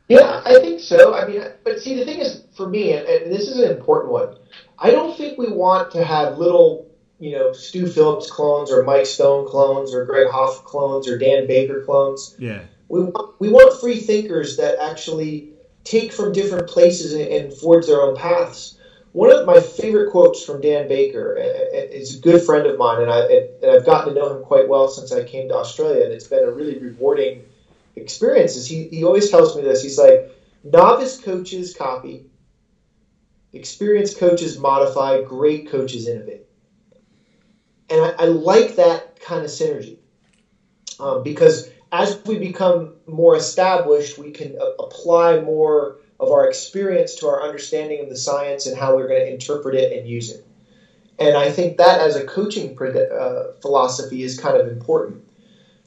Yeah, I think so. I mean, but see, the thing is, for me, and, and this is an important one. I don't think we want to have little you know, Stu Phillips clones or Mike Stone clones or Greg Haff clones or Dan Baker clones. Yeah. We want, we want free thinkers that actually take from different places and, and forge their own paths. One of my favorite quotes from Dan Baker is a good friend of mine, and, I, and I've gotten to know him quite well since I came to Australia, and it's been a really rewarding experience. Is he, he always tells me this. He's like, novice coaches copy, experienced coaches modify, great coaches innovate and I, I like that kind of synergy um, because as we become more established, we can a- apply more of our experience to our understanding of the science and how we're going to interpret it and use it. And I think that as a coaching uh, philosophy is kind of important.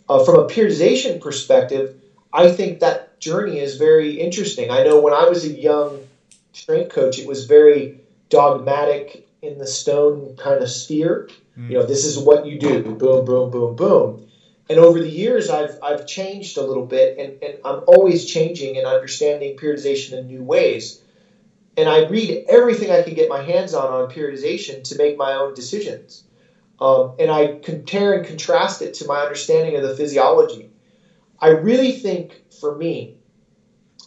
Uh, from a periodization perspective, I think that journey is very interesting. I know when I was a young strength coach, it was very dogmatic in the stone kind of sphere. Mm. You know, this is what you do. Boom, boom, boom, boom. And over the years, I've I've changed a little bit, and, and I'm always changing and understanding periodization in new ways. And I read everything I can get my hands on on periodization to make my own decisions. Um, and I compare and contrast it to my understanding of the physiology. I really think, for me,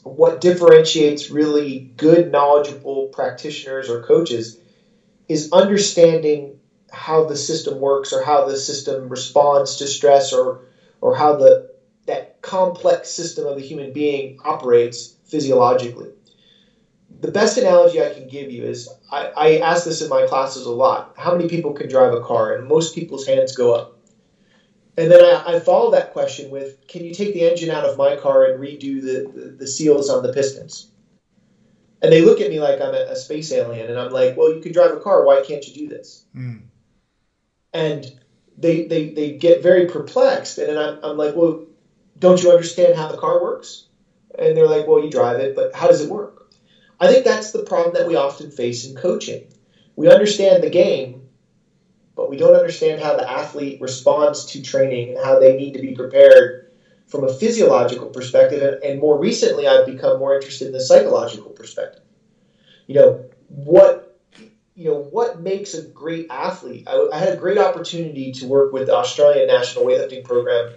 what differentiates really good, knowledgeable practitioners or coaches is understanding how the system works or how the system responds to stress or or how the that complex system of the human being operates physiologically. The best analogy I can give you is I, I ask this in my classes a lot. How many people can drive a car? And most people's hands go up. And then I, I follow that question with Can you take the engine out of my car and redo the, the, the seals on the pistons? And they look at me like I'm a, a, space alien, and I'm like, Well, you can drive a car. Why can't you do this? Mm and they, they, they get very perplexed. And then I'm, I'm like, well, don't you understand how the car works? And they're like, well, you drive it, but how does it work? I think that's the problem that we often face in coaching. We understand the game, but we don't understand how the athlete responds to training and how they need to be prepared from a physiological perspective, and, more recently, I've become more interested in the psychological perspective. You know, what you know what makes a great athlete. I, I, had a great opportunity to work with the Australian national weightlifting program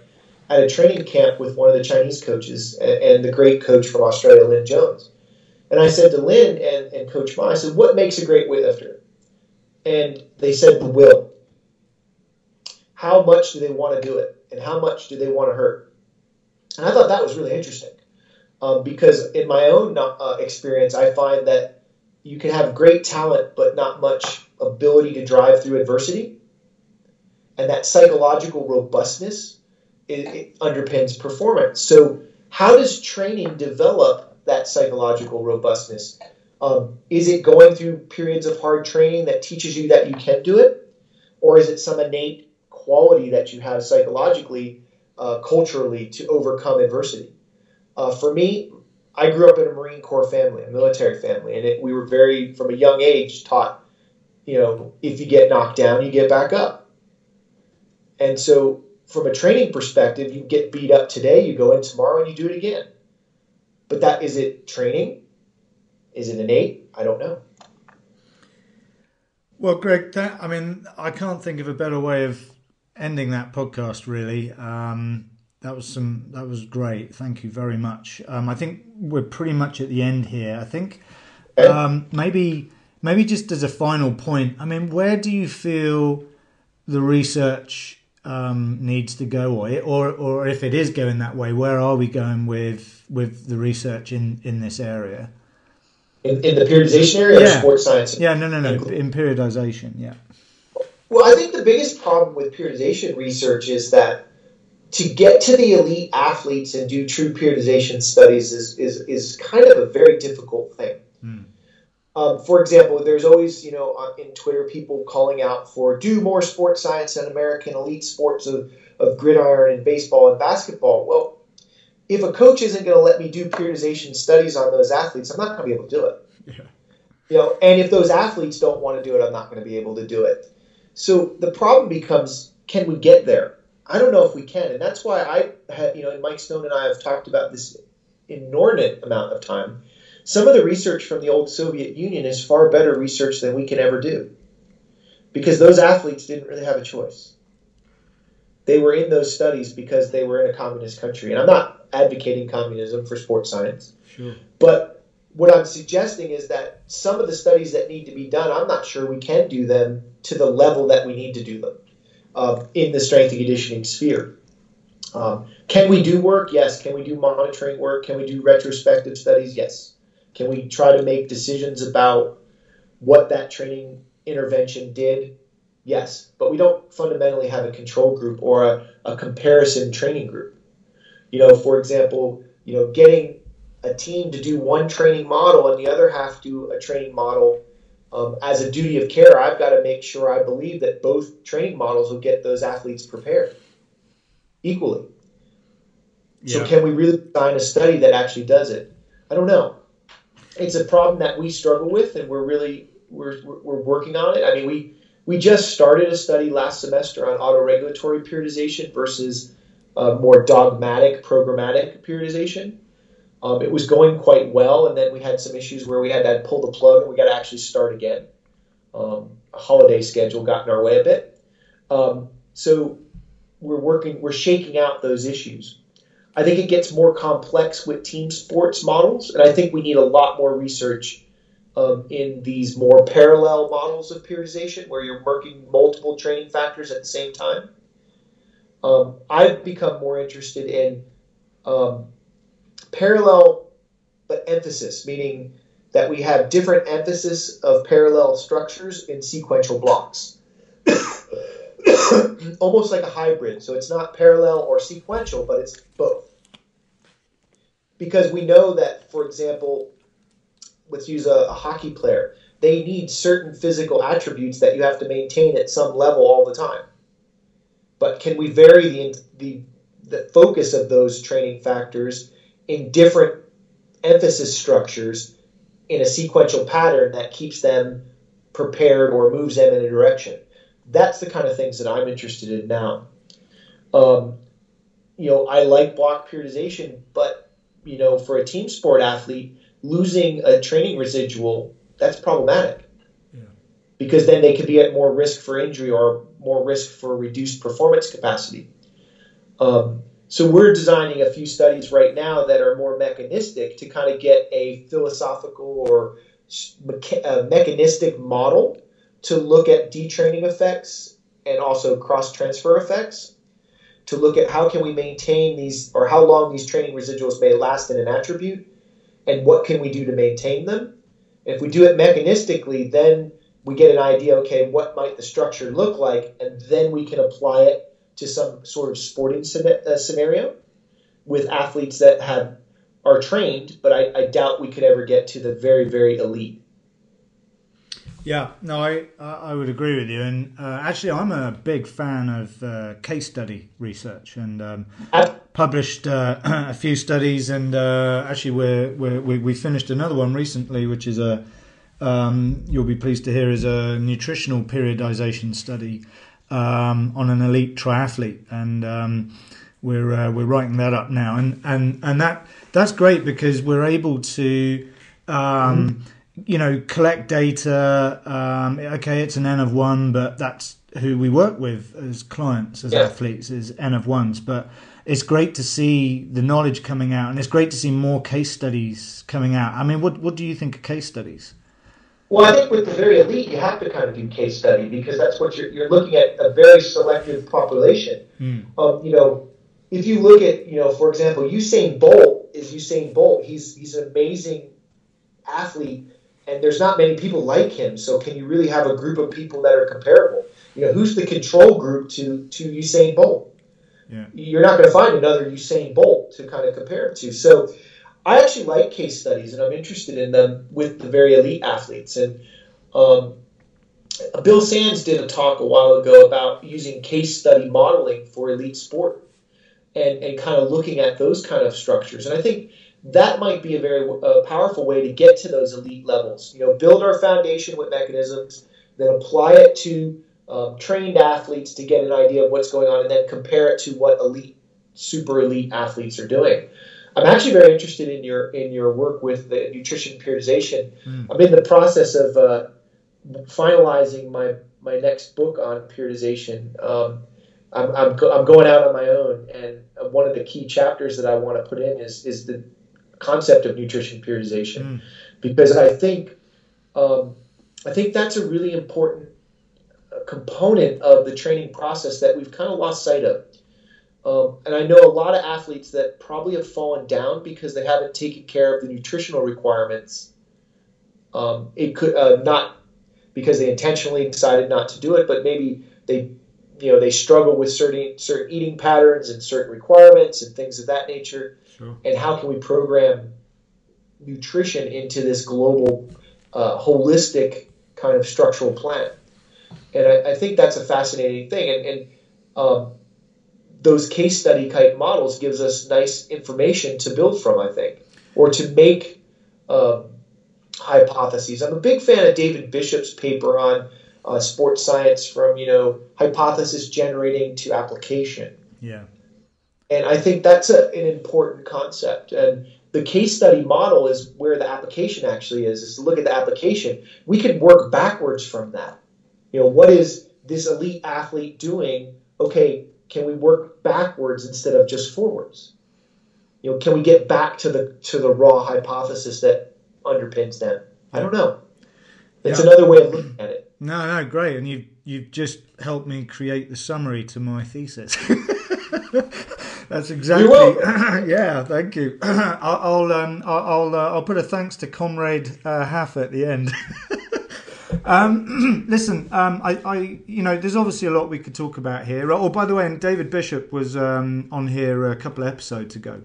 at a training camp with one of the Chinese coaches and, and the great coach from Australia, Lynn Jones. And I said to Lynn and, and Coach Ma, I said, "What makes a great weightlifter?" And they said, "The will." How much do they want to do it, and how much do they want to hurt? And I thought that was really interesting um, because in my own uh, experience, I find that you can have great talent but not much ability to drive through adversity. And that psychological robustness it, it underpins performance. So, how does training develop that psychological robustness? Um, is it going through periods of hard training that teaches you that you can do it? Or is it some innate quality that you have psychologically uh, culturally to overcome adversity. Uh, for me, I grew up in a Marine Corps family, a military family, and it, we were very, from a young age, taught, you know, if you get knocked down, you get back up. And so, from a training perspective, you get beat up today, you go in tomorrow, and you do it again. But that is it training? Is it innate? I don't know. Well, Greg, that, I mean, I can't think of a better way of ending that podcast really. Um, that was some that was great. Thank you very much. Um, I think we're pretty much at the end here. I think um, maybe maybe just as a final point. I mean, where do you feel the research um, needs to go, or, or or if it is going that way, where are we going with with the research in in this area? In, in the periodization area, yeah. sports science. Yeah, no, no, no. In periodization, yeah. Well, I think the biggest problem with periodization research is that to get to the elite athletes and do true periodization studies is, is, is kind of a very difficult thing. Mm. Um, for example, there's always, you know, in Twitter, people calling out for do more sports science and American elite sports of, of gridiron and baseball and basketball. Well, if a coach isn't going to let me do periodization studies on those athletes, I'm not going to be able to do it. Yeah. You know, and if those athletes don't want to do it, I'm not going to be able to do it. So the problem becomes, can we get there? I don't know if we can, and that's why I, you know, Mike Stone and I have talked about this inordinate amount of time. Some of the research from the old Soviet Union is far better research than we can ever do, because those athletes didn't really have a choice. They were in those studies because they were in a communist country, and I'm not advocating communism for sports science, sure. but what I'm suggesting is that some of the studies that need to be done, I'm not sure we can do them to the level that we need to do them uh, in the strength and conditioning sphere. Um, can we do work? Yes. Can we do monitoring work? Can we do retrospective studies? Yes. Can we try to make decisions about what that training intervention did? Yes. But we don't fundamentally have a control group or a, a comparison training group. You know, for example, you know, getting a team to do one training model and the other half do a training model um, as a duty of care, I've got to make sure I believe that both training models will get those athletes prepared equally. Yeah. So, can we really design a study that actually does it? I don't know. It's a problem that we struggle with, and we're really we're, we're working on it. I mean, we we just started a study last semester on autoregulatory periodization versus more dogmatic programmatic periodization. Um, it was going quite well, and then we had some issues where we had to pull the plug and we got to actually start again. Um, a holiday schedule got in our way a bit. Um, so we're working, we're shaking out those issues. I think it gets more complex with team sports models, and I think we need a lot more research um, in these more parallel models of periodization where you're working multiple training factors at the same time. Um, I've become more interested in um, parallel but emphasis, meaning that we have different emphasis of parallel structures in sequential blocks. Almost like a hybrid. So it's not parallel or sequential, but it's both. Because we know that, for example, let's use a, a hockey player, they need certain physical attributes that you have to maintain at some level all the time. But can we vary the, the, the focus of those training factors in different emphasis structures in a sequential pattern that keeps them prepared or moves them in a direction. That's the kind of things that I'm interested in now. Um, you know, I like block periodization, but you know, for a team sport athlete, losing a training residual that's problematic. Yeah. Because then they could be at more risk for injury or more risk for reduced performance capacity. Um, so we're designing a few studies right now that are more mechanistic to kind of get a philosophical or mecha- mechanistic model to look at detraining effects and also cross transfer effects to look at how can we maintain these or how long these training residuals may last in an attribute and what can we do to maintain them. If we do it mechanistically then we get an idea okay what might the structure look like and then we can apply it to some sort of sporting uh, scenario with athletes that have are trained but I, I doubt we could ever get to the very very elite yeah, no, I I would agree with you. And uh, actually, I'm a big fan of uh, case study research, and um, published uh, a few studies. And uh, actually, we're, we're, we we finished another one recently, which is a um, you'll be pleased to hear is a nutritional periodization study um, on an elite triathlete, and um, we're uh, we're writing that up now. And and and that that's great because we're able to. Mm you know, collect data. Um, okay, it's an N of one, but that's who we work with as clients, as yeah. athletes, is N of ones. But it's great to see the knowledge coming out, and it's great to see more case studies coming out. I mean, what what do you think of case studies? Well, I think with the very elite, you have to kind of do case study because that's what you're, you're looking at a very selective population. Mm. Um, you know, if you look at, you know, for example, Usain Bolt is Usain Bolt. He's he's an amazing athlete and there's not many people like him. So can you really have a group of people that are comparable? You know, who's the control group to to Usain Bolt? Yeah. You're not going to find another Usain Bolt to kind of compare it to. So I actually like case studies, and I'm interested in them with the very elite athletes. And um, Bill Sands did a talk a while ago about using case study modeling for elite sport, and and kind of looking at those kind of structures. And I think that might be a very uh, powerful way to get to those elite levels. You know, build our foundation with mechanisms, then apply it to um, trained athletes to get an idea of what's going on, and then compare it to what elite, super elite athletes are doing. I'm actually very interested in your in your work with the nutrition periodization. Mm. I'm in the process of uh, finalizing my my next book on periodization. Um, I'm, I'm, I'm going out on my own, and one of the key chapters that I want to put in is is the concept of nutrition periodization mm. because I think um, I think that's a really important uh, component of the training process that we've kind of lost sight of. Um, and I know a lot of athletes that probably have fallen down because they haven't taken care of the nutritional requirements. Um, it could uh, not because they intentionally decided not to do it, but maybe they, you know, they struggle with certain certain eating patterns and certain requirements and things of that nature. Sure. And how can we program nutrition into this global, uh, holistic kind of structural plan? And I, I think that's a fascinating thing. And, and um, those case study type models gives us nice information to build from, I think, or to make um, hypotheses. I'm a big fan of David Bishop's paper on uh, sports science from you know hypothesis generating to application. Yeah. And I think that's a, an important concept. And the case study model is where the application actually is, is to look at the application. We could work backwards from that. You know, what is this elite athlete doing? Okay, can we work backwards instead of just forwards? You know, can we get back to the to the raw hypothesis that underpins them? I don't know. It's yeah. another way of looking at it. No, no, great, and you you've just helped me create the summary to my thesis. That's exactly. yeah, thank you. I'll I'll um, I'll uh, I'll put a thanks to Comrade uh, Haff at the end. um, listen, um, I, I, you know, there's obviously a lot we could talk about here. Oh, by the way, and David Bishop was um, on here a couple of episodes ago,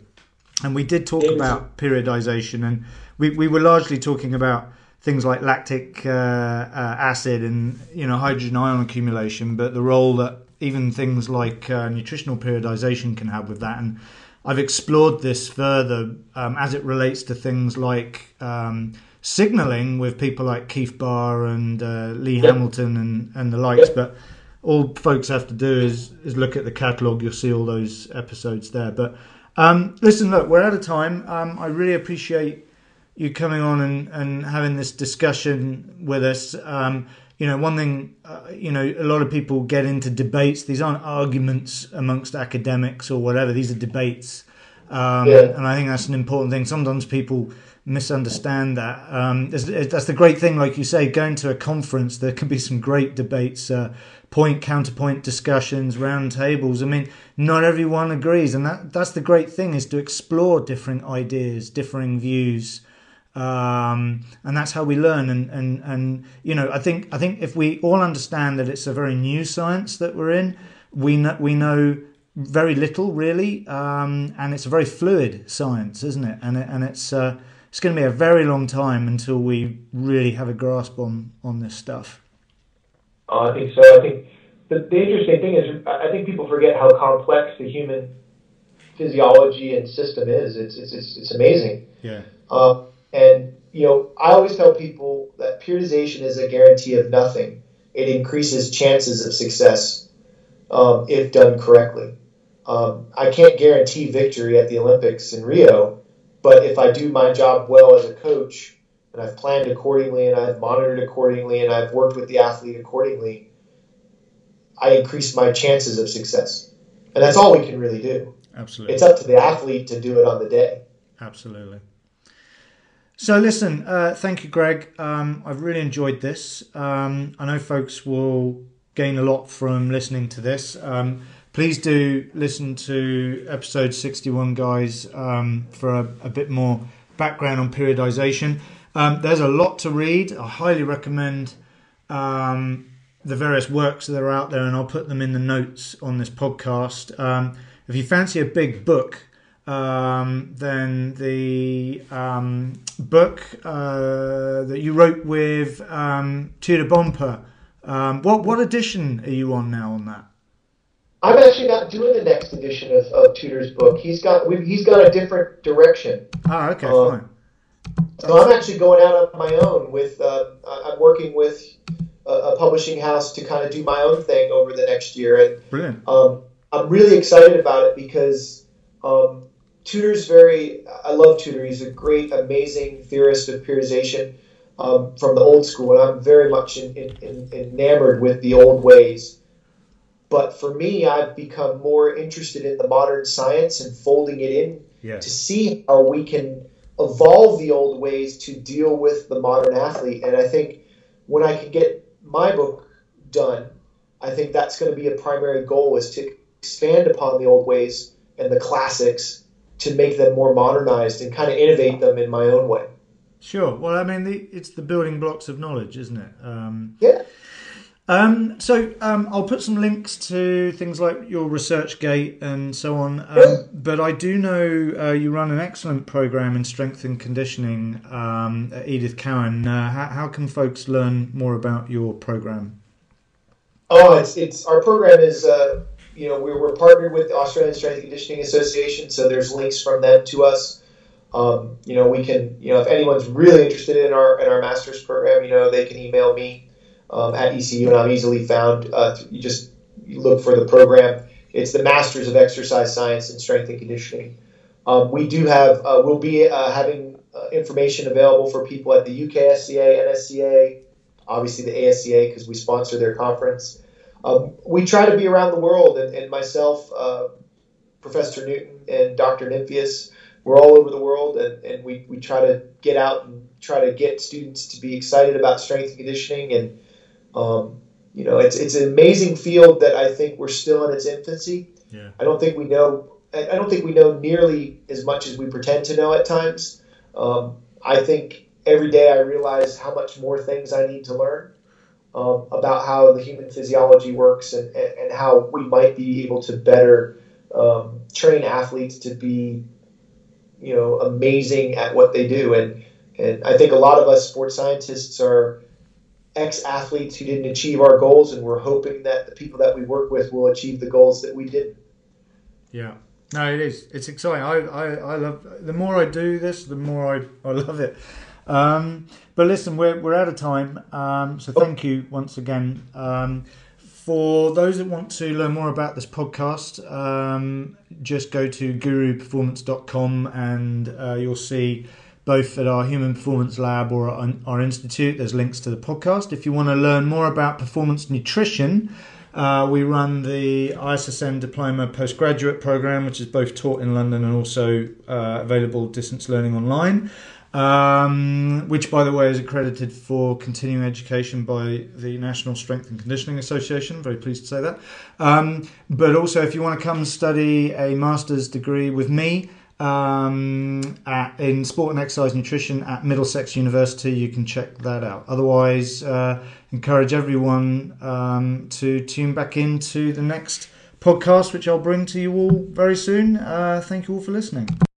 and we did talk about periodization, and we we were largely talking about things like lactic uh, uh, acid and you know hydrogen ion accumulation, but the role that even things like uh, nutritional periodization can have with that. And I've explored this further um, as it relates to things like um, signaling with people like Keith Barr and uh, Lee yep. Hamilton and, and the likes. Yep. But all folks have to do is is look at the catalogue. You'll see all those episodes there. But um, listen, look, we're out of time. Um, I really appreciate you coming on and, and having this discussion with us. Um, you know, one thing, uh, you know, a lot of people get into debates. These aren't arguments amongst academics or whatever. These are debates. Um, Yeah. And I think that's an important thing. Sometimes people misunderstand that. Um, that's, the great thing, like you say, going to a conference, there can be some great debates, uh, point, counterpoint discussions, round tables. I mean, not everyone agrees. And that, that's the great thing is to explore different ideas, differing views um, and that's how we learn. And, and and you know, I think I think if we all understand that it's a very new science that we're in, we know we know very little really, um, and it's a very fluid science, isn't it? And it, and it's uh, it's going to be a very long time until we really have a grasp on on this stuff. Uh, I think so. I think the, the interesting thing is, I I think people forget how complex the human physiology and system is. It's it's it's, it's amazing. Yeah. Um, and you know, I always tell people that periodization is a guarantee of nothing. It increases chances of success um, if done correctly. Um, I can't guarantee victory at the Olympics in Rio, but if I do my job well as a coach and I've planned accordingly and I've monitored accordingly and I've worked with the athlete accordingly, I increase my chances of success. And that's all we can really do. Absolutely. It's up to the athlete to do it on the day. Absolutely. So, listen, uh, thank you, Greg. Um, I've really enjoyed this. Um, I know folks will gain a lot from listening to this. Um, please do listen to episode 61, guys, um, for a, a bit more background on periodization. Um, there's a lot to read. I highly recommend um, the various works that are out there, and I'll put them in the notes on this podcast. If you fancy a big book, um, then the um, book uh, that you wrote with um, Tudor Bompa, um, what what edition are you on now on that? I'm actually not doing the next edition of, of Tudor's book. He's got he's got a different direction. Ah, okay, Um, fine. So I'm actually going out on my own with uh, I'm working with a, a publishing house to kind of do my own thing over the next year, and Brilliant. um, I'm really excited about it because um, Tudor's very. I love Tudor. He's a great, amazing theorist of periodization um, from the old school, and I'm very much in, in, in, enamored with the old ways. But for me, I've become more interested in the modern science and folding it in Yeah. to see how we can evolve the old ways to deal with the modern athlete. And I think when I can get my book done, I think that's going to be a primary goal is to expand upon the old ways and the classics to make them more modernized and kind of innovate them in my own way. Sure. Well, I mean, the, it's the building blocks of knowledge, isn't it? Um, Yeah. Um, so um, I'll put some links to things like your ResearchGate and so on. Um, But I do know uh, you run an excellent program in strength and conditioning um, at Edith Cowan. Uh, how, how can folks learn more about your program? Oh, it's it's our program is uh, you know we're, we're partnered with the Australian Strength and Conditioning Association, so there's links from them to us. Um, you know, we can you know if anyone's really interested in our in our master's program, you know they can email me um, at ECU, and I'm easily found. Uh, you just look for the program. It's the Masters of Exercise Science and Strength and Conditioning. Um, we do have uh, we'll be uh, having uh, information available for people at the UKSCA, NSCA, obviously the ASCA because we sponsor their conference. Um, we try to be around the world, and, and myself, uh, Professor Newton, and Dr. Nimphius, we're all over the world, and, and we, we try to get out and try to get students to be excited about strength and conditioning. And, um, you know, it's, it's an amazing field that I think we're still in its infancy. Yeah. I don't think we know. I I don't think we know nearly as much as we pretend to know at times. Um, I think every day I realize how much more things I need to learn um, about how the human physiology works and, and, how we might be able to better um, train athletes to be, you know, amazing at what they do. And and I think a lot of us sports scientists are ex athletes who didn't achieve our goals, and we're hoping that the people that we work with will achieve the goals that we did. Yeah. No, it is. It's exciting. I, I, I love. The more I do this, the more I, I love it. Um, but listen, we're we're out of time. Um, so thank you once again. Um, for those that want to learn more about this podcast, um, just go to guruperformance.com and uh, you'll see both at our Human Performance Lab or our, our institute. There's links to the podcast. If you want to learn more about performance nutrition, uh, we run the ISSN Diploma Postgraduate Program, which is both taught in London and also uh, available distance learning online um, which, by the way, is accredited for continuing education by the National Strength and Conditioning Association. Very pleased to say that. Um, but also, if you want to come study a master's degree with me um, at, in sport and exercise nutrition at Middlesex University, you can check that out. Otherwise, uh, encourage everyone um, to tune back into the next podcast, which I'll bring to you all very soon. Uh, thank you all for listening.